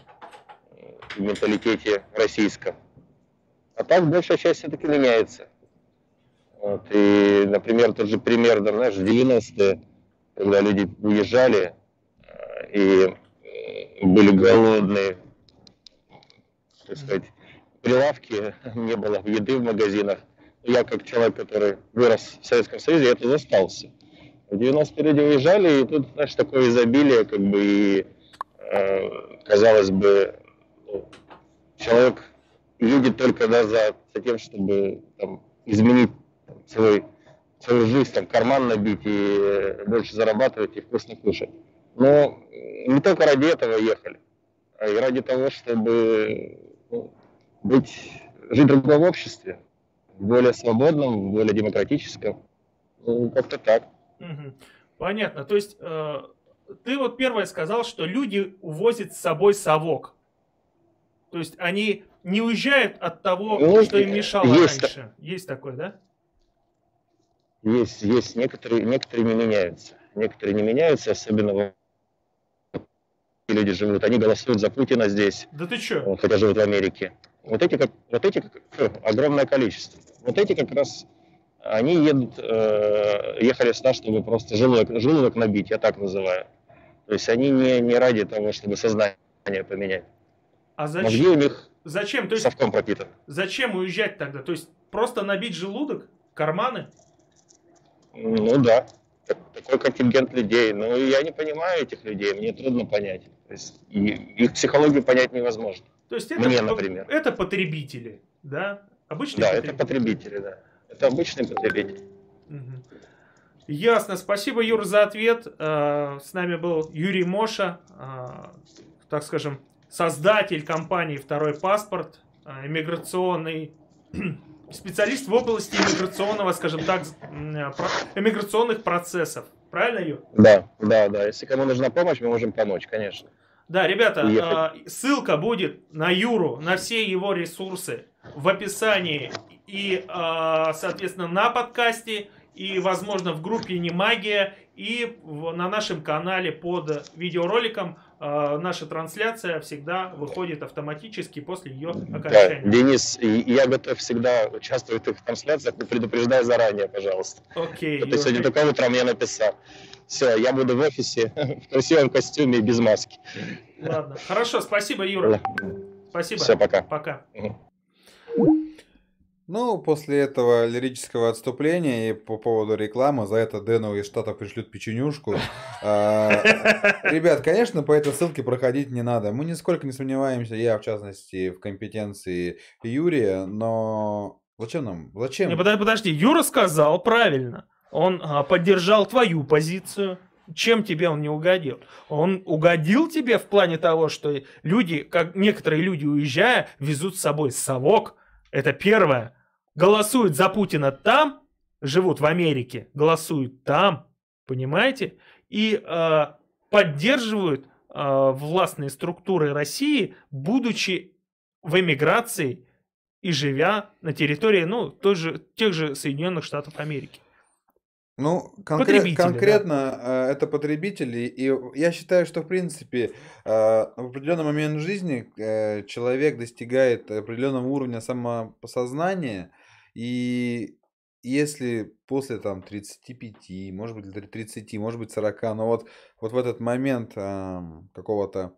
э, в менталитете российском. А так большая часть все-таки меняется. Вот, и, например, тот же пример, да, знаешь, в 90-е, когда люди уезжали э, и э, были голодные, так сказать, прилавки, не было еды в магазинах. Я как человек, который вырос в Советском Союзе, я тут остался. В 90-е люди уезжали, и тут, знаешь, такое изобилие, как бы, и, э, казалось бы, ну, человек видит только да, за, за тем, чтобы там, изменить там, свой, свою жизнь, там, карман набить и э, больше зарабатывать и вкусно кушать. Но не только ради этого ехали, а и ради того, чтобы ну, быть, жить в другом обществе, в более свободном, в более демократическом. Ну, как-то так. Понятно. То есть э, ты вот первое сказал, что люди увозят с собой совок. То есть они не уезжают от того, ну, что им мешало есть, раньше. Есть такое, да? Есть, есть. Некоторые, некоторые не меняются. Некоторые не меняются, особенно люди живут. Они голосуют за Путина здесь. Да ты что? Хотя живут в Америке. Вот эти, как, вот эти как, огромное количество. Вот эти как раз они едут, э, ехали сюда, чтобы просто желудок, желудок набить, я так называю. То есть они не, не ради того, чтобы сознание поменять. А зачем? Мозги у них зачем? То есть, совком пропитан. Зачем уезжать тогда? То есть просто набить желудок, карманы? Ну да, такой контингент людей. Но я не понимаю этих людей, мне трудно понять. То есть, их психологию понять невозможно. То есть это, Мне, например. это потребители, да? Обычные да, потребители. это потребители, да. Это потребители. Угу. Ясно. Спасибо, Юр, за ответ. Э, с нами был Юрий Моша, э, так скажем, создатель компании «Второй паспорт», э, иммиграционный специалист в области иммиграционного, скажем так, иммиграционных процессов. Правильно, Юр? Да, да, да. Если кому нужна помощь, мы можем помочь, конечно. Да, ребята, э, ссылка будет на Юру, на все его ресурсы в описании и, э, соответственно, на подкасте, и, возможно, в группе «Не магия», и на нашем канале под видеороликом э, наша трансляция всегда выходит автоматически после ее окончания. Да, Денис, я готов всегда участвовать в их трансляциях, предупреждай заранее, пожалуйста. Окей. Okay, Ты сегодня только утром мне написал. Все, я буду в офисе в красивом костюме без маски. Ладно. Хорошо, спасибо, Юра. Спасибо. Все, пока. Пока. Ну, после этого лирического отступления и по поводу рекламы, за это Дэну из Штатов пришлют печенюшку. А, ребят, конечно, по этой ссылке проходить не надо. Мы нисколько не сомневаемся, я в частности, в компетенции Юрия, но зачем нам? Зачем? Не, подожди, подожди, Юра сказал правильно. Он а, поддержал твою позицию. Чем тебе он не угодил? Он угодил тебе в плане того, что люди, как некоторые люди, уезжая, везут с собой совок. Это первое. Голосуют за Путина там, живут в Америке, голосуют там, понимаете? И э, поддерживают э, властные структуры России, будучи в эмиграции и живя на территории ну, той же, тех же Соединенных Штатов Америки. Ну, конкре- конкретно да. это потребители, и я считаю, что в принципе э, в определенный момент жизни э, человек достигает определенного уровня самосознания, и если после там 35, может быть 30, может быть 40, но вот, вот в этот момент э, какого-то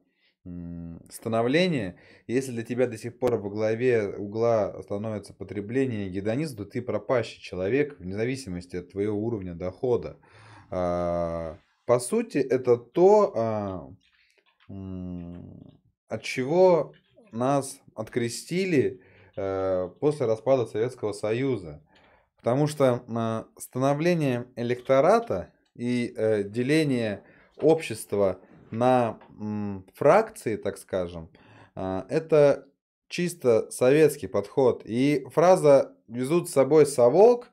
становления, если для тебя до сих пор во главе угла становится потребление гедонизма, то ты пропащий человек вне зависимости от твоего уровня дохода. А, по сути, это то, а, от чего нас открестили после распада Советского Союза. Потому что а, становление электората и э, деление общества на фракции, так скажем, а, это чисто советский подход. И фраза «везут с собой совок»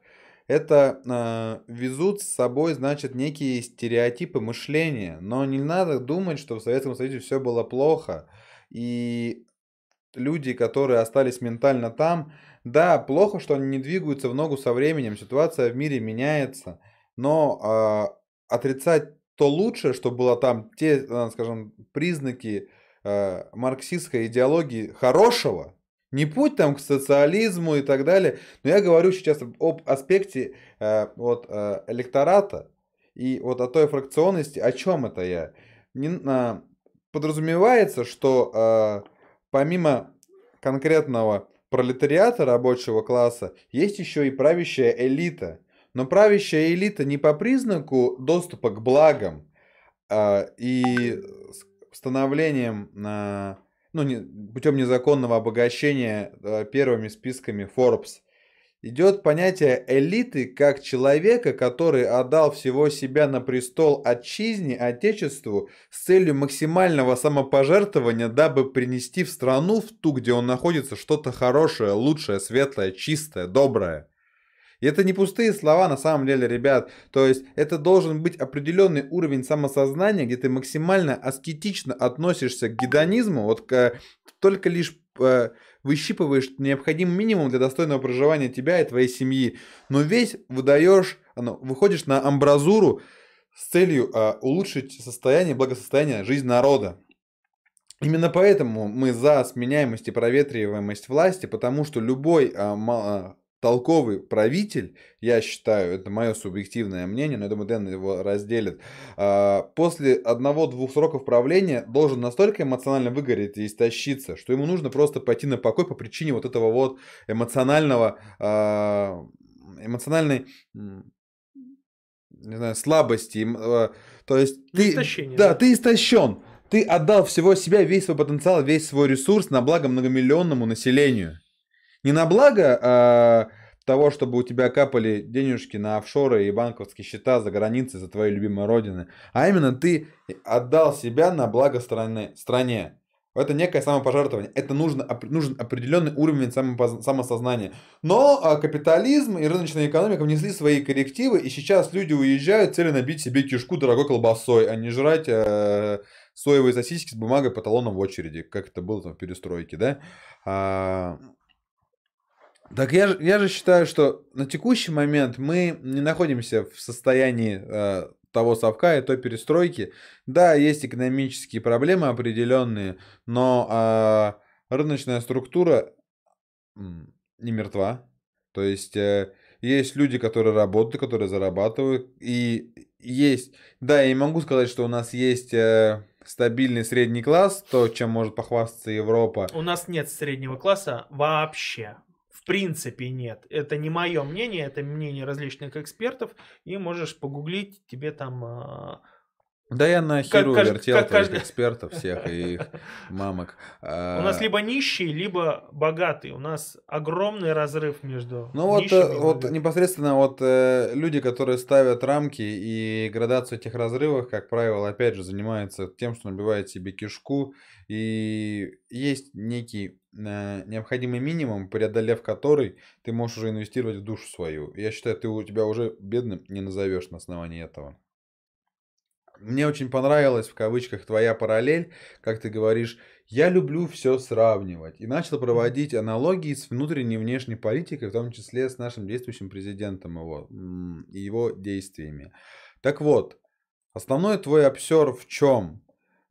это э, везут с собой, значит, некие стереотипы мышления. Но не надо думать, что в Советском Союзе все было плохо. И люди, которые остались ментально там, да, плохо, что они не двигаются в ногу со временем, ситуация в мире меняется, но э, отрицать то лучшее, что было там, те, э, скажем, признаки э, марксистской идеологии хорошего, не путь там к социализму и так далее, но я говорю сейчас об аспекте э, вот, э, электората и вот о той фракционности, о чем это я. Не, э, подразумевается, что э, помимо конкретного пролетариата рабочего класса, есть еще и правящая элита. Но правящая элита не по признаку доступа к благам а, и становлением на ну, не, путем незаконного обогащения а, первыми списками Forbes идет понятие элиты как человека, который отдал всего себя на престол отчизне, отечеству с целью максимального самопожертвования, дабы принести в страну, в ту, где он находится, что-то хорошее, лучшее, светлое, чистое, доброе. И это не пустые слова на самом деле, ребят. То есть это должен быть определенный уровень самосознания, где ты максимально аскетично относишься к гедонизму, вот к, только лишь э, выщипываешь необходимый минимум для достойного проживания тебя и твоей семьи, но весь выдаешь, ну, выходишь на амбразуру с целью а, улучшить состояние, благосостояние, жизнь народа. Именно поэтому мы за сменяемость и проветриваемость власти, потому что любой а, а, толковый правитель, я считаю, это мое субъективное мнение, но я думаю, Дэн его разделит, а, после одного-двух сроков правления должен настолько эмоционально выгореть и истощиться, что ему нужно просто пойти на покой по причине вот этого вот эмоционального, а, эмоциональной не знаю, слабости. А, то есть ты, да, да, ты истощен. Ты отдал всего себя, весь свой потенциал, весь свой ресурс на благо многомиллионному населению. Не на благо а, того, чтобы у тебя капали денежки на офшоры и банковские счета за границей, за твоей любимой родины, а именно ты отдал себя на благо страны, стране. Это некое самопожертвование. Это нужно, нужен определенный уровень самосознания. Но а, капитализм и рыночная экономика внесли свои коррективы, и сейчас люди уезжают, цели набить себе кишку дорогой колбасой, а не жрать э, соевые сосиски с бумагой по талонам в очереди, как это было там в перестройке, да? А, так я, я же считаю, что на текущий момент мы не находимся в состоянии э, того совка и той перестройки. Да, есть экономические проблемы определенные, но э, рыночная структура не мертва. То есть э, есть люди, которые работают, которые зарабатывают, и есть, да, я не могу сказать, что у нас есть э, стабильный средний класс, то, чем может похвастаться Европа. У нас нет среднего класса вообще принципе нет. Это не мое мнение, это мнение различных экспертов. И можешь погуглить, тебе там... А, да я на херу как, вертел как каждый... экспертов всех и их мамок. У нас а, либо нищие, либо богатые. У нас огромный разрыв между Ну вот, э, вот непосредственно вот э, люди, которые ставят рамки и градацию этих разрывов, как правило, опять же, занимаются тем, что набивает себе кишку. И есть некий э, необходимый минимум, преодолев который, ты можешь уже инвестировать в душу свою. Я считаю, ты у тебя уже бедным не назовешь на основании этого. Мне очень понравилась в кавычках твоя параллель, как ты говоришь, я люблю все сравнивать. И начал проводить аналогии с внутренней и внешней политикой, в том числе с нашим действующим президентом его и его действиями. Так вот, основной твой обсер в чем?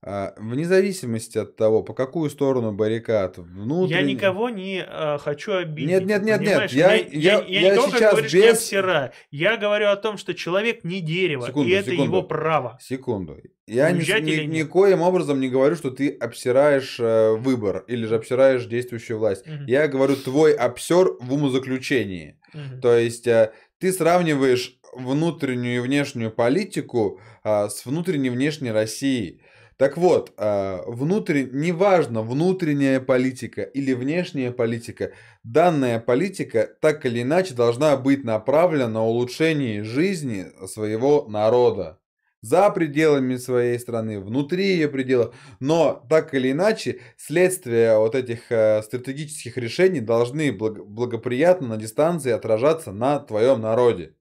А, вне зависимости от того, по какую сторону баррикад, внутренне... Я никого не э, хочу обидеть. Нет, нет, нет, нет. Я, я, я, я, я не сейчас говоришь, без... обсира. Я говорю о том, что человек не дерево, секунду, и это секунду, его право. Секунду. Я ни, ни, никоим образом не говорю, что ты обсираешь э, выбор или же обсираешь действующую власть. Угу. Я говорю твой обсер в умозаключении. Угу. То есть э, ты сравниваешь внутреннюю и внешнюю политику э, с внутренней и внешней Россией. Так вот, а, внутрь, неважно, внутренняя политика или внешняя политика, данная политика так или иначе должна быть направлена на улучшение жизни своего народа за пределами своей страны, внутри ее пределов. Но так или иначе, следствие вот этих э, стратегических решений должны благ- благоприятно на дистанции отражаться на твоем народе.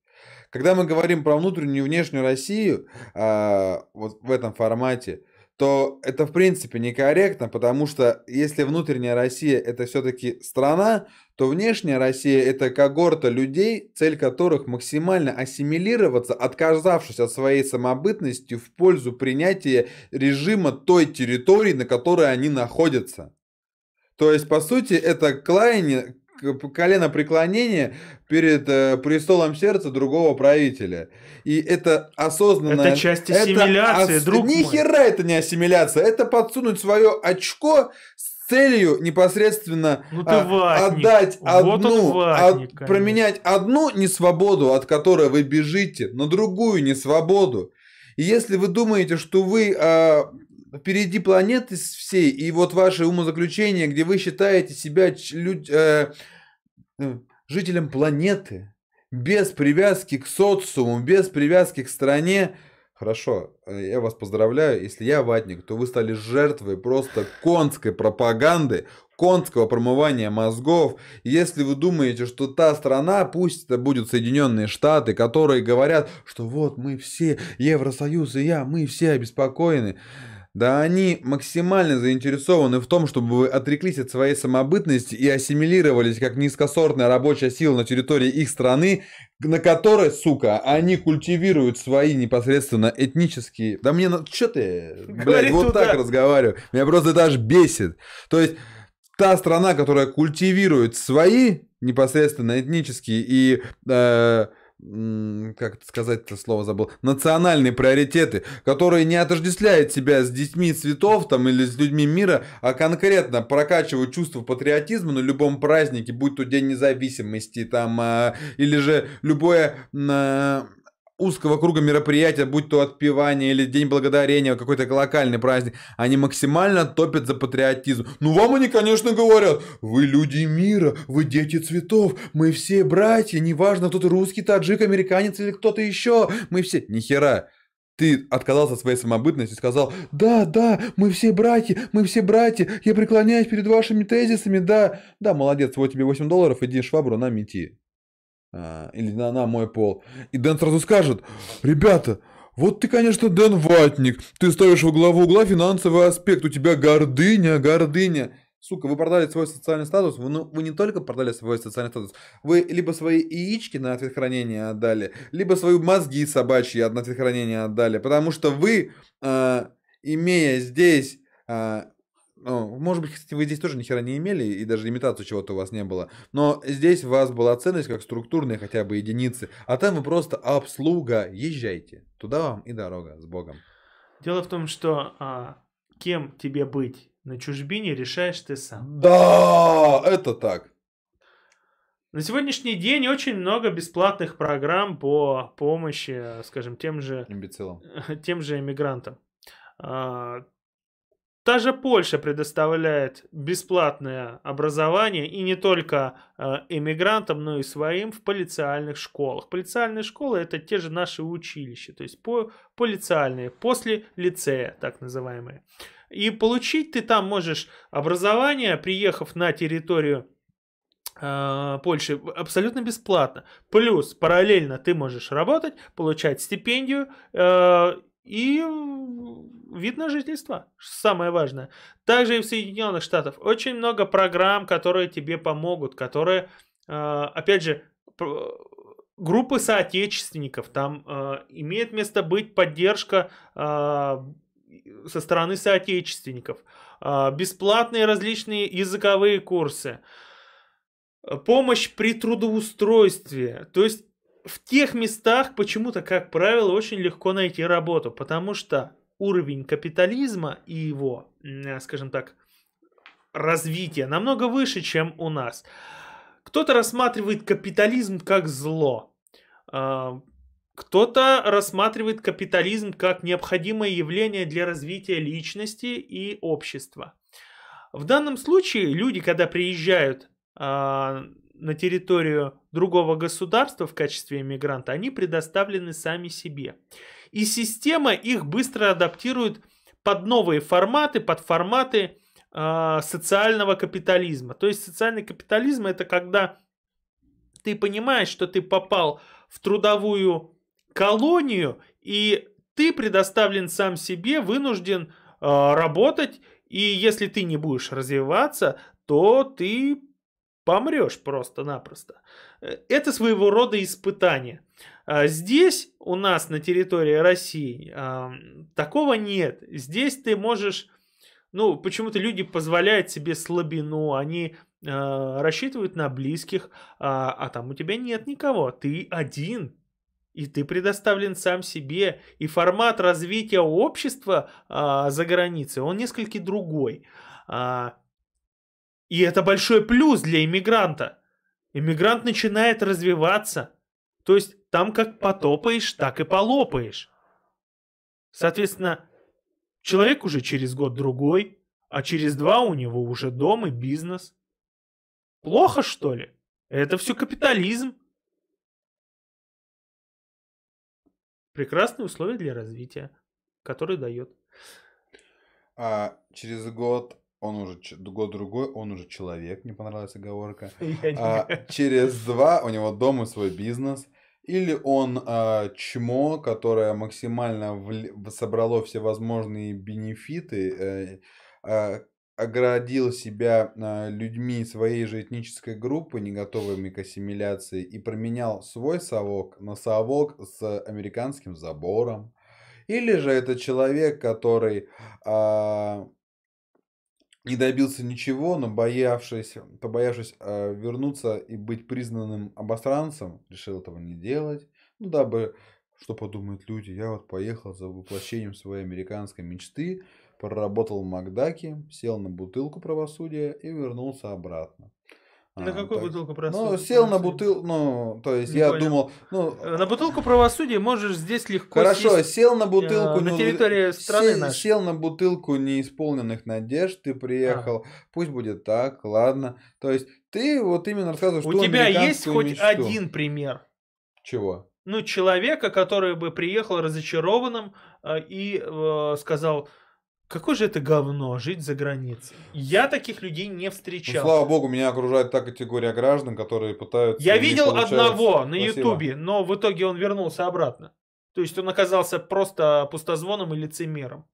Когда мы говорим про внутреннюю и внешнюю Россию э, вот в этом формате, то это в принципе некорректно, потому что если внутренняя Россия это все-таки страна, то внешняя Россия это когорта людей, цель которых максимально ассимилироваться, отказавшись от своей самобытности в пользу принятия режима той территории, на которой они находятся. То есть, по сути, это клаяние, колено преклонения перед э, престолом сердца другого правителя. И это осознанное... Это часть ассимиляции, это друг Ни мой. хера это не ассимиляция. Это подсунуть свое очко с целью непосредственно Ну а, ватник. отдать Вот одну, ватник, от- конечно. променять одну несвободу, от которой вы бежите, на другую несвободу. И если вы думаете, что вы а, впереди планеты всей, и вот ваши умозаключения, где вы считаете себя люд- э, э, жителем планеты, без привязки к социуму, без привязки к стране, Хорошо, э, я вас поздравляю. Если я ватник, то вы стали жертвой просто конской пропаганды, конского промывания мозгов. Если вы думаете, что та страна, пусть это будут Соединенные Штаты, которые говорят, что вот мы все, Евросоюз и я, мы все обеспокоены. Да они максимально заинтересованы в том, чтобы вы отреклись от своей самобытности и ассимилировались как низкосортная рабочая сила на территории их страны, на которой, сука, они культивируют свои непосредственно этнические... Да мне... Что ты, блядь, вот туда. так разговариваю? Меня просто аж бесит. То есть та страна, которая культивирует свои непосредственно этнические и... э, как это сказать это слово забыл, национальные приоритеты, которые не отождествляют себя с детьми цветов там или с людьми мира, а конкретно прокачивают чувство патриотизма на любом празднике, будь то День независимости там, а, или же любое а, узкого круга мероприятия, будь то отпевание или День Благодарения, какой-то локальный праздник, они максимально топят за патриотизм. Ну, вам они, конечно, говорят, вы люди мира, вы дети цветов, мы все братья, неважно, кто ты русский, таджик, американец или кто-то еще, мы все... Нихера. Ты отказался от своей самобытности и сказал, да, да, мы все братья, мы все братья, я преклоняюсь перед вашими тезисами, да. Да, молодец, вот тебе 8 долларов, иди швабру на мети. А, или на, на мой пол. И Дэн сразу скажет, ребята, вот ты, конечно, Дэн Ватник, ты ставишь во главу угла финансовый аспект, у тебя гордыня, гордыня. Сука, вы продали свой социальный статус, вы, ну, вы не только продали свой социальный статус, вы либо свои яички на ответ хранения отдали, либо свои мозги собачьи на ответ хранения отдали, потому что вы, а, имея здесь а, ну, может быть, кстати, вы здесь тоже ни хера не имели, и даже имитацию чего-то у вас не было. Но здесь у вас была ценность как структурные хотя бы единицы. А там вы просто обслуга. Езжайте. Туда вам и дорога. С Богом. Дело в том, что а, кем тебе быть на чужбине, решаешь ты сам. Да, это так. На сегодняшний день очень много бесплатных программ по помощи, скажем, тем же тем же иммигрантам. Та же Польша предоставляет бесплатное образование и не только иммигрантам, но и своим в полициальных школах. Полициальные школы это те же наши училища, то есть по, полициальные, после лицея, так называемые. И получить ты там можешь образование, приехав на территорию а, Польши абсолютно бесплатно. Плюс параллельно ты можешь работать, получать стипендию э, и вид на жительство. Самое важное. Также и в Соединенных Штатах очень много программ, которые тебе помогут, которые, э, опять же, группы соотечественников. Там э, имеет место быть поддержка э, со стороны соотечественников. Бесплатные различные языковые курсы помощь при трудоустройстве. То есть в тех местах почему-то, как правило, очень легко найти работу, потому что уровень капитализма и его, м, скажем так, развития намного выше, чем у нас. Кто-то рассматривает капитализм как зло. А, Кто-то рассматривает капитализм как необходимое явление для развития личности и общества. В данном случае люди, когда приезжают а, на территорию другого государства в качестве иммигранта, они предоставлены сами себе. И система их быстро адаптирует под новые форматы, под форматы э, социального капитализма. То есть социальный капитализм это когда ты понимаешь, что ты попал в трудовую колонию, и ты предоставлен сам себе, вынужден э, работать, и если ты не будешь развиваться, то ты помрешь просто-напросто. Э, это своего рода испытание. А здесь у нас на территории России э, такого нет. Здесь ты можешь, ну, почему-то люди позволяют себе слабину, они э, рассчитывают на близких, а, а там у тебя нет никого, ты один, и ты предоставлен сам себе. И формат развития общества а, за границей, он несколько другой. А, и это большой плюс для иммигранта. Иммигрант начинает развиваться. То есть там как потопаешь, так и полопаешь. Соответственно, человек уже через год другой, а через два у него уже дом и бизнес. Плохо, что ли? Это все капитализм. Прекрасные условия для развития, который дает. А через год он уже год другой, он уже человек, мне понравилась оговорка. А, через два у него дом и свой бизнес. Или он а, чмо, которое максимально в, собрало все возможные бенефиты, э, а, оградил себя а, людьми своей же этнической группы, не готовыми к ассимиляции, и променял свой совок на совок с американским забором. Или же это человек, который а, не добился ничего, но боявшись, побоявшись э, вернуться и быть признанным обостранцем, решил этого не делать. Ну, дабы, что подумают люди, я вот поехал за воплощением своей американской мечты, проработал в Макдаке, сел на бутылку правосудия и вернулся обратно. На а, какую так. бутылку правосудия? Ну, сел на бутылку, ну, то есть не я понял. думал, ну... Э, на бутылку правосудия можешь здесь легко Хорошо, сесть, сел на бутылку... Э, на территории страны сел, нашей. Сел на бутылку неисполненных надежд, ты приехал, а. пусть будет так, ладно. То есть ты вот именно рассказываешь, У что тебя есть хоть мечту. один пример? Чего? Ну, человека, который бы приехал разочарованным э, и э, сказал Какое же это говно жить за границей? Я таких людей не встречал. Ну, слава богу, меня окружает та категория граждан, которые пытаются... Я видел одного на Ютубе, но в итоге он вернулся обратно. То есть он оказался просто пустозвоном и лицемером.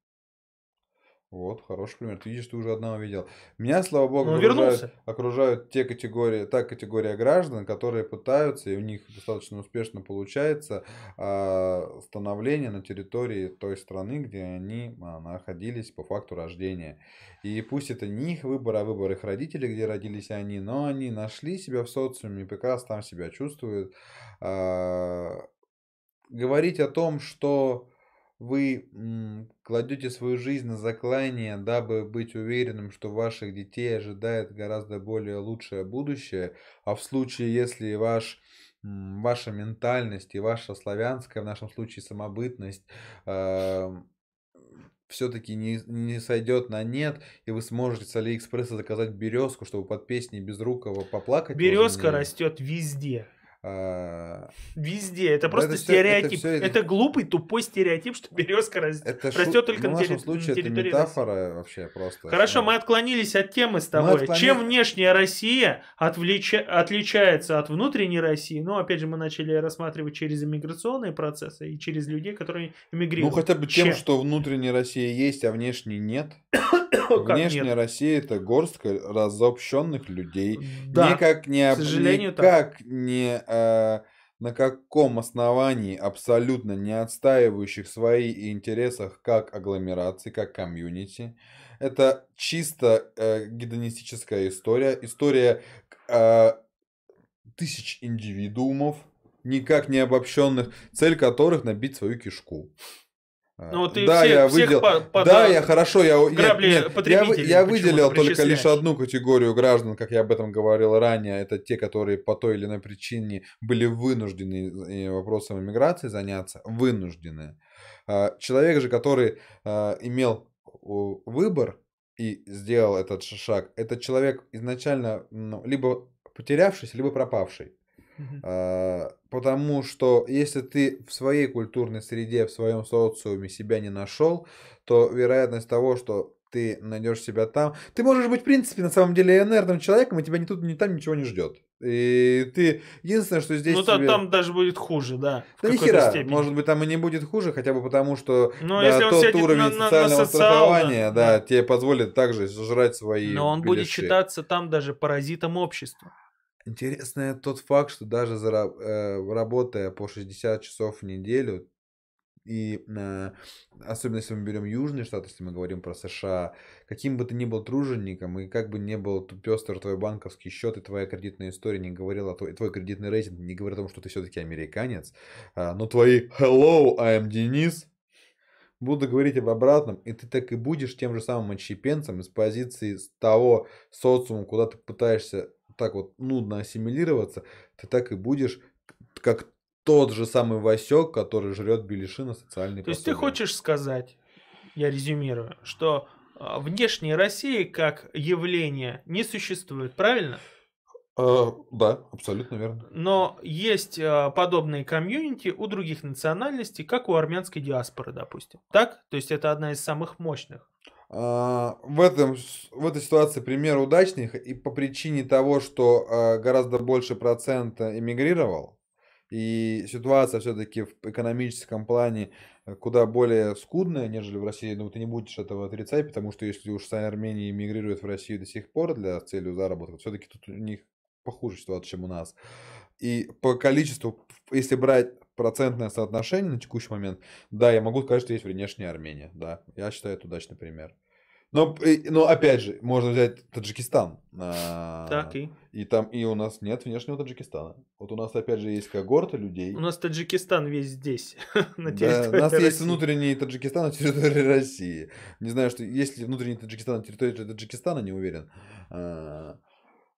Вот, хороший пример. Ты видишь, ты уже одного видел. Меня, слава богу, окружают, окружают те категории, та категория граждан, которые пытаются, и у них достаточно успешно получается, э, становление на территории той страны, где они а, находились по факту рождения. И пусть это не их выбор, а выбор их родителей, где родились они, но они нашли себя в социуме, прекрасно там себя чувствуют. Э, говорить о том, что вы кладете свою жизнь на заклание, дабы быть уверенным, что ваших детей ожидает гораздо более лучшее будущее, а в случае, если ваш ваша ментальность и ваша славянская, в нашем случае самобытность, э, все-таки не, не сойдет на нет, и вы сможете с Алиэкспресса заказать березку, чтобы под песней Безрукова поплакать. Березка растет везде. А... Везде. Это просто это стереотип. Все, это, все... это глупый, тупой стереотип, что березка раст... это растет шу... только ну, на, терри... случае на территории. Это метафора России. вообще просто. Хорошо, мы отклонились от темы с тобой. Отклони... Чем внешняя Россия отвлеч... отличается от внутренней России? Ну, опять же, мы начали рассматривать через иммиграционные процессы и через людей, которые эмигрируют. Ну, хотя бы тем, Чем? что внутренняя Россия есть, а внешней нет. Внешняя нет? Россия это горстка разобщенных людей. Да, никак не, к сожалению, никак так. не э, на каком основании абсолютно не отстаивающих свои интересах как агломерации, как комьюнити. Это чисто э, гедонистическая история, история э, тысяч индивидуумов, никак не обобщенных, цель которых набить свою кишку. Ну, ты да, все- я всех выделил, по- под- да, я хорошо, я, нет, грабли нет, я, потребителей я почему-то выделил только лишь одну категорию граждан, как я об этом говорил ранее, это те, которые по той или иной причине были вынуждены э, вопросом иммиграции заняться, вынуждены. А, Человек же, который а, имел выбор и сделал этот шаг, это человек изначально ну, либо потерявшийся, либо пропавший. А, Потому что если ты в своей культурной среде, в своем социуме себя не нашел, то вероятность того, что ты найдешь себя там, ты можешь быть, в принципе, на самом деле инертным человеком, и тебя ни тут, ни там ничего не ждет. И ты единственное, что здесь Ну, тебе- там даже будет хуже, да. да ни хера, степени. может быть, там и не будет хуже, хотя бы потому, что Но да, если тот сядет уровень на- на- на социального социал, да, страхования, да, да. тебе позволит также сжрать свои Но он будет беляши. считаться там даже паразитом общества. Интересно тот факт, что даже зара- э, работая по 60 часов в неделю, и э, особенно если мы берем Южные Штаты, если мы говорим про США, каким бы ты ни был тружеником, и как бы не был пестр твой банковский счет и твоя кредитная история не говорила, твой, твой кредитный рейтинг не говорит о том, что ты все-таки американец, а, но твои «Hello, I am Денис» буду говорить об обратном, и ты так и будешь тем же самым отщепенцем из позиции того социума, куда ты пытаешься так вот нудно ассимилироваться, ты так и будешь как тот же самый Васек, который жрет беляши на социальные То есть ты пособия. хочешь сказать, я резюмирую, что а, внешняя Россия как явление не существует, правильно? А, да, абсолютно верно. Но есть а, подобные комьюнити у других национальностей, как у армянской диаспоры, допустим. Так? То есть это одна из самых мощных. А, в, этом, в этой ситуации пример удачный и по причине того, что а, гораздо больше процента эмигрировал, и ситуация все-таки в экономическом плане э, куда более скудная, нежели в России. Ну, ты не будешь этого отрицать, потому что если уж вся Армения эмигрирует в Россию до сих пор для целью заработка, все-таки тут у них похуже ситуация, чем у нас. И по количеству, если брать процентное соотношение на текущий момент, да, я могу сказать, что есть внешняя Армения, да, я считаю это удачный пример. Но, но опять же, можно взять Таджикистан. а, Так и. и там и у нас нет внешнего Таджикистана. Вот у нас опять же есть когорта людей. У нас Таджикистан весь здесь, на Да, территории у нас есть внутренний Таджикистан на территории России. Не знаю, что есть ли внутренний Таджикистан на территории Таджикистана, не уверен. А,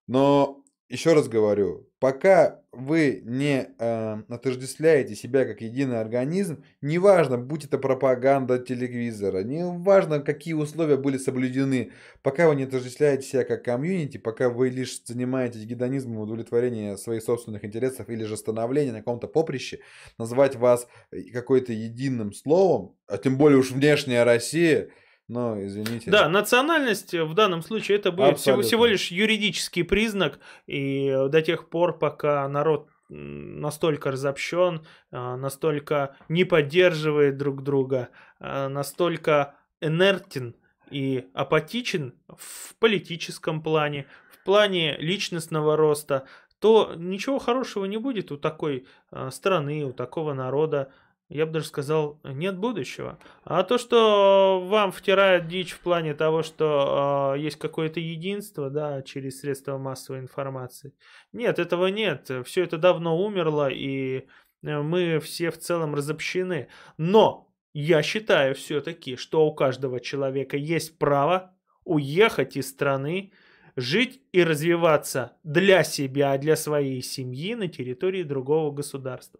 Но еще раз говорю, пока вы не э, отождествляете себя как единый организм, неважно, будь это пропаганда телевизора, неважно, какие условия были соблюдены, пока вы не отождествляете себя как комьюнити, пока вы лишь занимаетесь гедонизмом удовлетворения своих собственных интересов или же становления на каком-то поприще, назвать вас э, какой-то единым словом, а тем более уж внешняя Россия, ну, извините. Да, национальность в данном случае это будет всего, всего лишь юридический признак, и до тех пор, пока народ настолько разобщен, а, настолько не поддерживает друг друга, настолько инертен и апатичен в политическом плане, в плане личностного роста, то ничего хорошего не будет у такой страны, у такого народа. Я бы даже сказал, нет будущего. А то, что вам втирают дичь в плане того, что э, есть какое-то единство, да, через средства массовой информации. Нет, этого нет. Все это давно умерло, и э, мы все в целом разобщены. Но я считаю все-таки, что у каждого человека есть право уехать из страны, жить и развиваться для себя, для своей семьи на территории другого государства.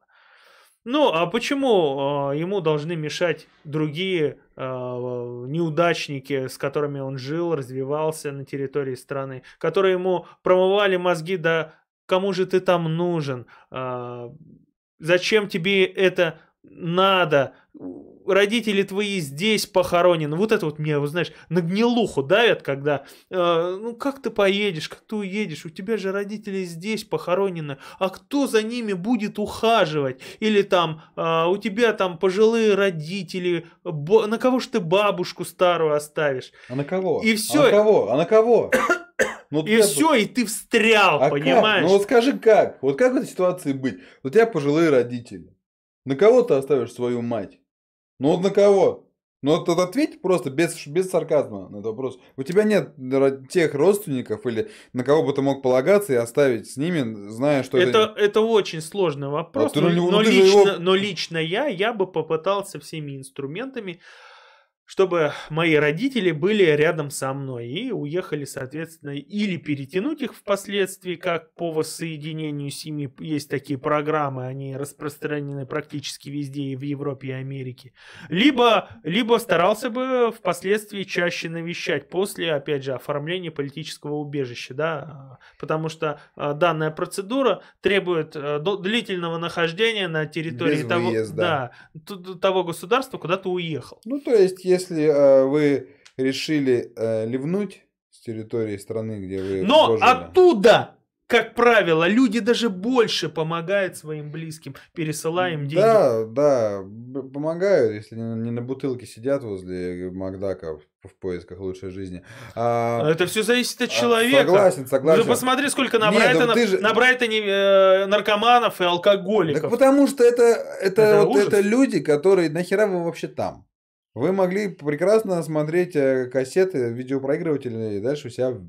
Ну, а почему э, ему должны мешать другие э, неудачники, с которыми он жил, развивался на территории страны, которые ему промывали мозги, да кому же ты там нужен, А, зачем тебе это надо, родители твои здесь похоронены. Вот это вот мне, вот знаешь, на гнилуху давят, когда, э, ну как ты поедешь, как ты уедешь, у тебя же родители здесь похоронены, а кто за ними будет ухаживать? Или там э, у тебя там пожилые родители, бо- на кого ж ты бабушку старую оставишь? А на кого? И А всё. на кого? А на кого? Ну, И ты- все, и ты встрял, А как? понимаешь? Ну вот скажи как? Вот как в этой ситуации быть? У тебя пожилые родители. На кого ты оставишь свою мать? Ну вот на кого? Ну, вот ответь просто без, без сарказма на этот вопрос. У тебя нет тех родственников или на кого бы ты мог полагаться и оставить с ними, зная, что Это, это очень сложный вопрос, А ты но, но ну же лично, его- но лично я, я бы попытался всеми инструментами, чтобы мои родители были рядом со мной и уехали, соответственно, или перетянуть их впоследствии, как по воссоединению семьи. Есть такие программы, они распространены практически везде и в Европе и Америке. Либо, либо старался бы впоследствии чаще навещать после, опять же, оформления политического убежища, да, потому что а, данная процедура требует до- длительного нахождения на территории Без того, выезда. да, того государства, куда ты уехал. Ну, то есть, если э, вы решили э, ливнуть с территории страны, где вы Но прожили, оттуда, как правило, люди даже больше помогают своим близким, пересылая им деньги. Да, да, помогают, если не, на бутылке сидят возле Макдака в, поисках лучшей жизни. А, Это все зависит от а, человека. Согласен, Ну, согласен. посмотри, сколько на Не, ну Брайтона, ты же- на Брайтоне э, наркоманов и Так алкоголиков. потому что это, это, Это вот ужас. это люди, которые нахера вы вообще там? Вы могли прекрасно смотреть э, кассеты, видеопроигрыватели дальше у себя в,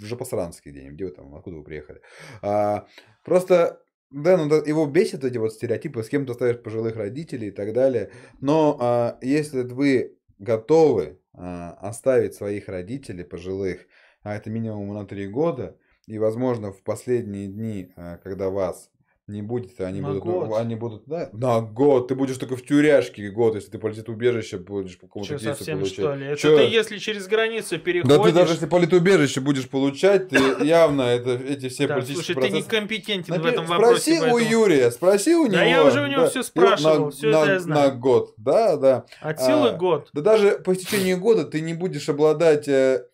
Жопосранске где-нибудь. Где вы там, откуда вы приехали? А, просто, да, ну, его бесит эти вот стереотипы, с кем ты ставишь пожилых родителей и так далее. Но а, если вы готовы а, оставить своих родителей пожилых, а это минимум на три года, и, возможно, в последние дни, а, когда вас не будет, они На будут, ну, год. они будут, да, на год, ты будешь только в тюряшке год, если ты полетит в убежище, будешь по какому-то кейсу совсем получать. что ли? Это Чё? ты если через границу переходишь... Да ты даже если политубежище будешь получать, ты явно это, эти все Да, политические слушай, ты процессы... некомпетентен в Напи- этом вопросе. Спроси у Юрия, спроси у него. Да я уже у него всё И спрашивал, на- это на- я знаю. На год, да, да. От силы а, год. Да даже по истечении года ты не будешь обладать, э,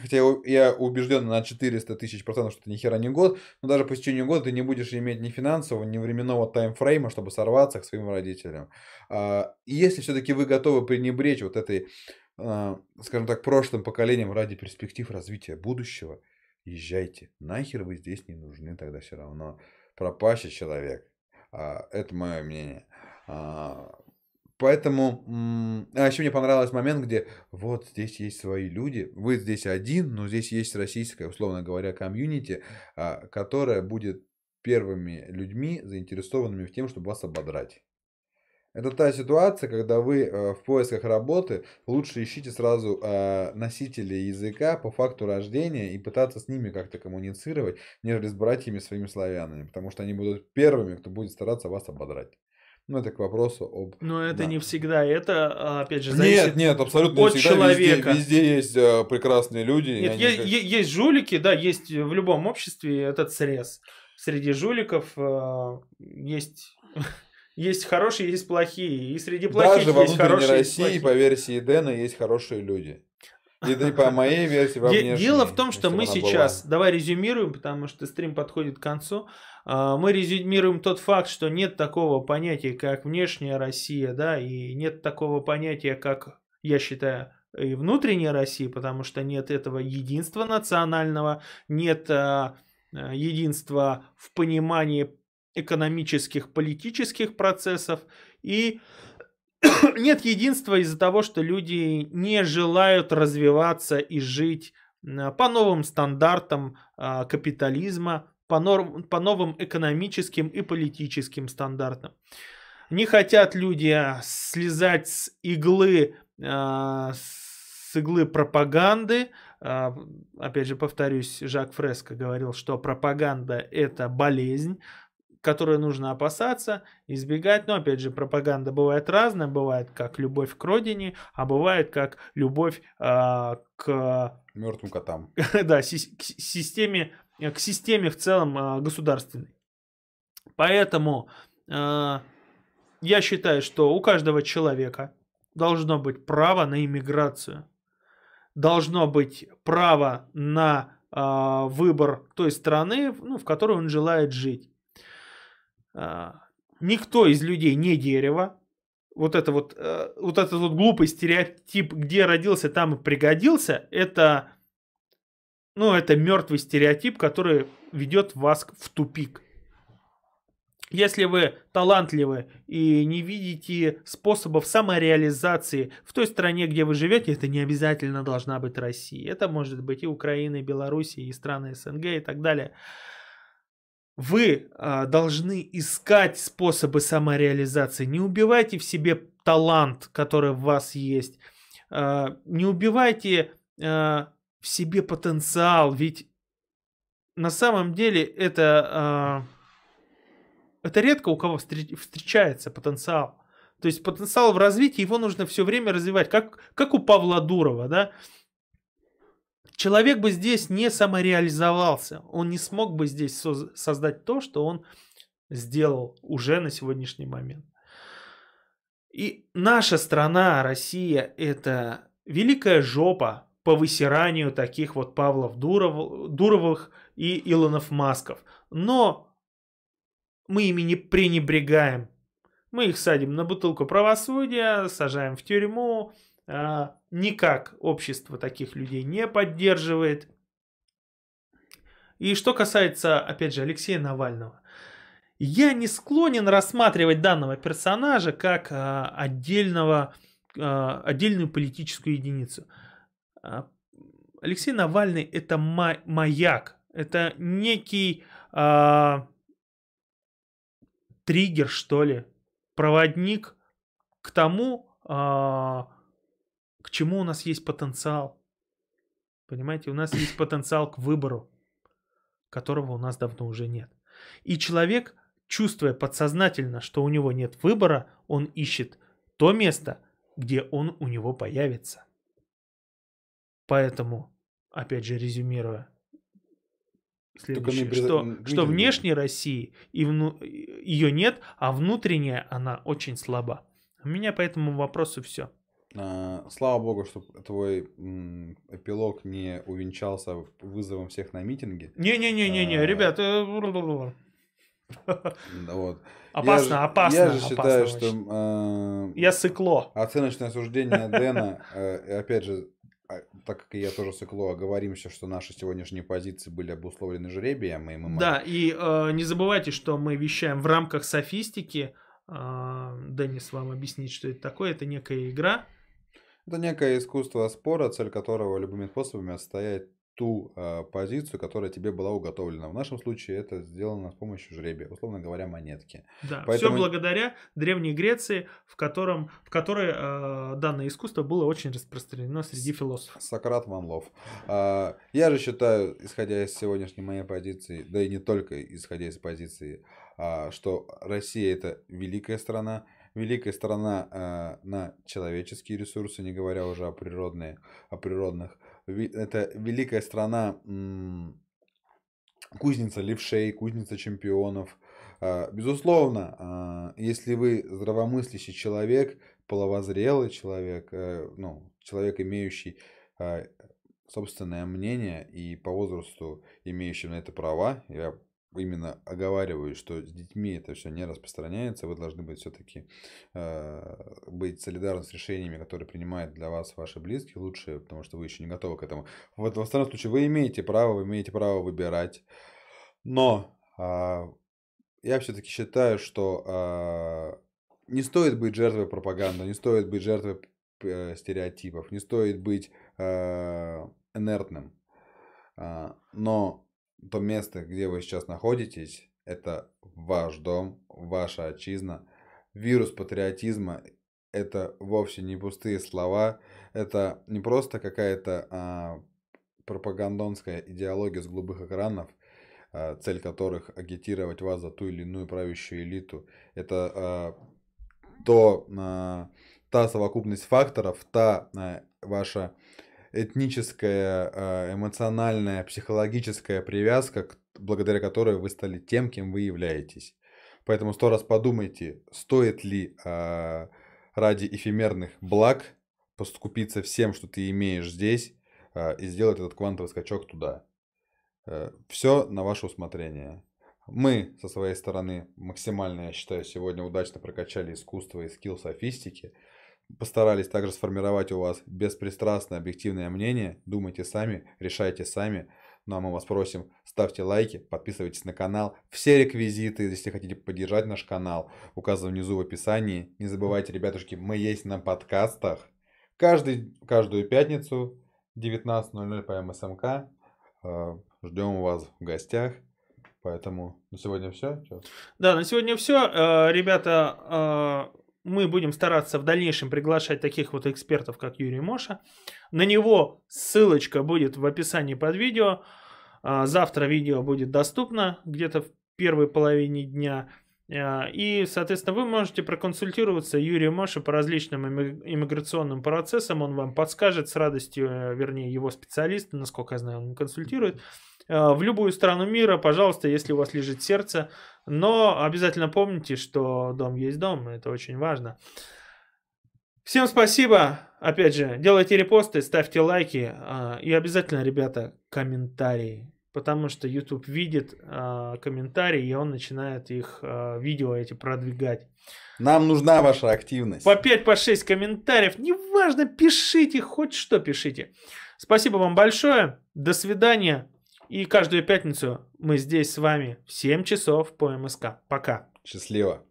хотя я- убежден на 400 тысяч процентов, что это ни хера не год, но даже по истечению года ты не будешь иметь ни финансового, ни временного таймфрейма, чтобы сорваться к своим родителям. А, если все-таки вы готовы пренебречь вот этой, а, скажем так, прошлым поколением ради перспектив развития будущего, езжайте. Нахер вы здесь не нужны тогда все равно. Пропащий человек. А, Это мое мнение. А, Поэтому, а еще мне понравился момент, где вот здесь есть свои люди, вы здесь один, но здесь есть российская, условно говоря, комьюнити, а, которая будет первыми людьми, заинтересованными в тем, чтобы вас ободрать. Это та ситуация, когда вы э, в поисках работы лучше ищите сразу э, носителей языка по факту рождения и пытаться с ними как-то коммуницировать, нежели с братьями своими славянами, потому что они будут первыми, кто будет стараться вас ободрать. Ну, это к вопросу об... Но это да. не всегда. Это, а, опять же, Нет, зависит... нет, абсолютно не от всегда. человека. Везде, везде есть э, прекрасные люди. Нет, они есть, есть жулики, да, есть в любом обществе этот срез. Среди жуликов э, есть, есть хорошие, есть плохие. И среди плохих Даже во есть внутренней хорошие, есть России, по версии Дэна, есть хорошие люди. И, да по моей версии, во внешней, Дело в том, что мы сейчас, была. давай резюмируем, потому что стрим подходит к концу. А, Мы резюмируем тот факт, что нет такого понятия, как внешняя Россия, да, и нет такого понятия, как, я считаю, и внутренняя Россия, потому что нет этого единства национального, нет а, а, единства в понимании экономических, политических процессов и нет единства из-за того, что люди не желают развиваться и жить по новым стандартам а, капитализма, по, норм, по новым экономическим и политическим стандартам. Не хотят люди а, слезать с иглы, а, с иглы пропаганды. Опять же, повторюсь, Жак Фреско говорил, что пропаганда это болезнь, которую нужно опасаться, избегать. Но, опять же, пропаганда бывает разная. Бывает как любовь к родине, а бывает как любовь а, к Мертвым котам. да, к си- системе, э, к системе в целом а, государственной. Поэтому а, я считаю, что у каждого человека должно быть право на иммиграцию, должно быть право на а, выбор той страны, ну, в которой он желает жить. А, никто из людей не дерево. Вот это вот, э, вот этот вот глупый стереотип, где родился, там и пригодился, это, ну, это мертвый стереотип, который ведет вас в тупик. Если вы талантливы и не видите способов самореализации в той стране, где вы живете, это не обязательно должна быть Россия. Это может быть и Украина, и Белоруссия, и страны СНГ и так далее. Вы а, должны искать способы самореализации. Не убивайте в себе талант, который в вас есть. А, не убивайте а, в себе потенциал, ведь на самом деле это... А, это редко у кого встречается потенциал. То есть потенциал в развитии, его нужно все время развивать, как, как у Павла Дурова, да. Человек бы здесь не самореализовался, он не смог бы здесь создать то, что он сделал уже на сегодняшний момент. И наша страна, Россия, это великая жопа по высиранию таких вот Павлов Дуров, Дуровых и Илонов Масков. Но мы ими не пренебрегаем. Мы их садим на бутылку правосудия, сажаем в тюрьму. А, никак общество таких людей не поддерживает. И что касается, опять же, Алексея Навального. Я не склонен рассматривать данного персонажа как а, отдельного, а, отдельную политическую единицу. Алексей Навальный это маяк, это некий триггер, что ли, проводник к тому, а, к чему у нас есть потенциал. Понимаете, у нас есть потенциал к выбору, которого у нас давно уже нет. И человек, чувствуя подсознательно, что у него нет выбора, он ищет то место, где он у него появится. Поэтому, опять же, резюмируя, Следующее, Только что, что внешней России и вну... ее нет, а внутренняя она очень слаба. У меня по этому вопросу все. А, слава богу, что твой эпилог не увенчался вызовом всех на митинги. Не-не-не-не-не, а... ребята. Вот. Опасно, я опасно. Я же считаю, что... Э, я сыкло. Оценочное суждение Дэна, э, опять же, так как я тоже сыкло, оговоримся, что наши сегодняшние позиции были обусловлены жребием. И мы да, и э, не забывайте, что мы вещаем в рамках софистики. Э, Денис вам объяснит, что это такое. Это некая игра. Это некое искусство спора, цель которого любыми способами отстоять ту э, позицию, которая тебе была уготовлена. В нашем случае это сделано с помощью жребия, условно говоря, монетки. Да, Поэтому... все благодаря Древней Греции, в, котором, в которой э, данное искусство было очень распространено среди философов. Сократ Ван Лов. Э, я же считаю, исходя из сегодняшней моей позиции, да и не только исходя из позиции, э, что Россия это великая страна, великая страна э, на человеческие ресурсы, не говоря уже о, природные, о природных это великая страна, кузница левшей, кузница чемпионов. А, безусловно, а, если вы здравомыслящий человек, половозрелый человек, э, ну, человек, имеющий а, собственное мнение и по возрасту имеющий на это права, я именно оговариваю, что с детьми это все не распространяется, вы должны быть все-таки э, быть солидарны с решениями, которые принимают для вас ваши близкие, лучше, потому что вы еще не готовы к этому. Вот в остальном случае вы имеете право, вы имеете право выбирать, но э, я все-таки считаю, что э, не стоит быть жертвой пропаганды, не стоит быть жертвой э, стереотипов, не стоит быть э, инертным, э, но то место, где вы сейчас находитесь, это ваш дом, ваша отчизна. Вирус патриотизма – это вовсе не пустые слова, это не просто какая-то а, пропагандонская идеология с голубых экранов, а, цель которых агитировать вас за ту или иную правящую элиту. Это а, то, а, та совокупность факторов, та а, ваша этническая, а, эмоциональная, психологическая привязка, благодаря которой вы стали тем, кем вы являетесь. Поэтому сто раз подумайте, стоит ли а, ради эфемерных благ поступиться всем, что ты имеешь здесь, а, и сделать этот квантовый скачок туда. Э, Все на ваше усмотрение. Мы со своей стороны максимально, я считаю, сегодня удачно прокачали искусство и скилл софистики постарались также сформировать у вас беспристрастное объективное мнение. Думайте сами, решайте сами. Ну а мы вас просим, ставьте лайки, подписывайтесь на канал. Все реквизиты, если хотите поддержать наш канал, указаны внизу в описании. Не забывайте, ребятушки, мы есть на подкастах. Каждый, каждую пятницу 19.00 по МСМК. Э, Ждем вас в гостях. Поэтому на сегодня все. Да, на сегодня все. Ребята, э, мы будем стараться в дальнейшем приглашать таких вот экспертов, как Юрий Моша. На него ссылочка будет в описании под видео. А, завтра видео будет доступно где-то в первой половине дня. А, и, соответственно, вы можете проконсультироваться Юрию Моше по различным иммиграционным процессам. Он вам подскажет с радостью, э, вернее, его специалисты, насколько я знаю, он консультирует. А, в любую страну мира, пожалуйста, если у вас лежит сердце. Но обязательно помните, что дом есть дом. Это очень важно. Всем спасибо. Опять же, делайте репосты, ставьте лайки. И обязательно, ребята, комментарии потому что YouTube видит э, комментарии, и он начинает их э, видео эти продвигать. Нам нужна ваша активность. По 5, по 6 комментариев, неважно, пишите, хоть что пишите. Спасибо вам большое, до свидания. И каждую пятницу мы здесь с вами в 7 часов по МСК. Пока. Счастливо.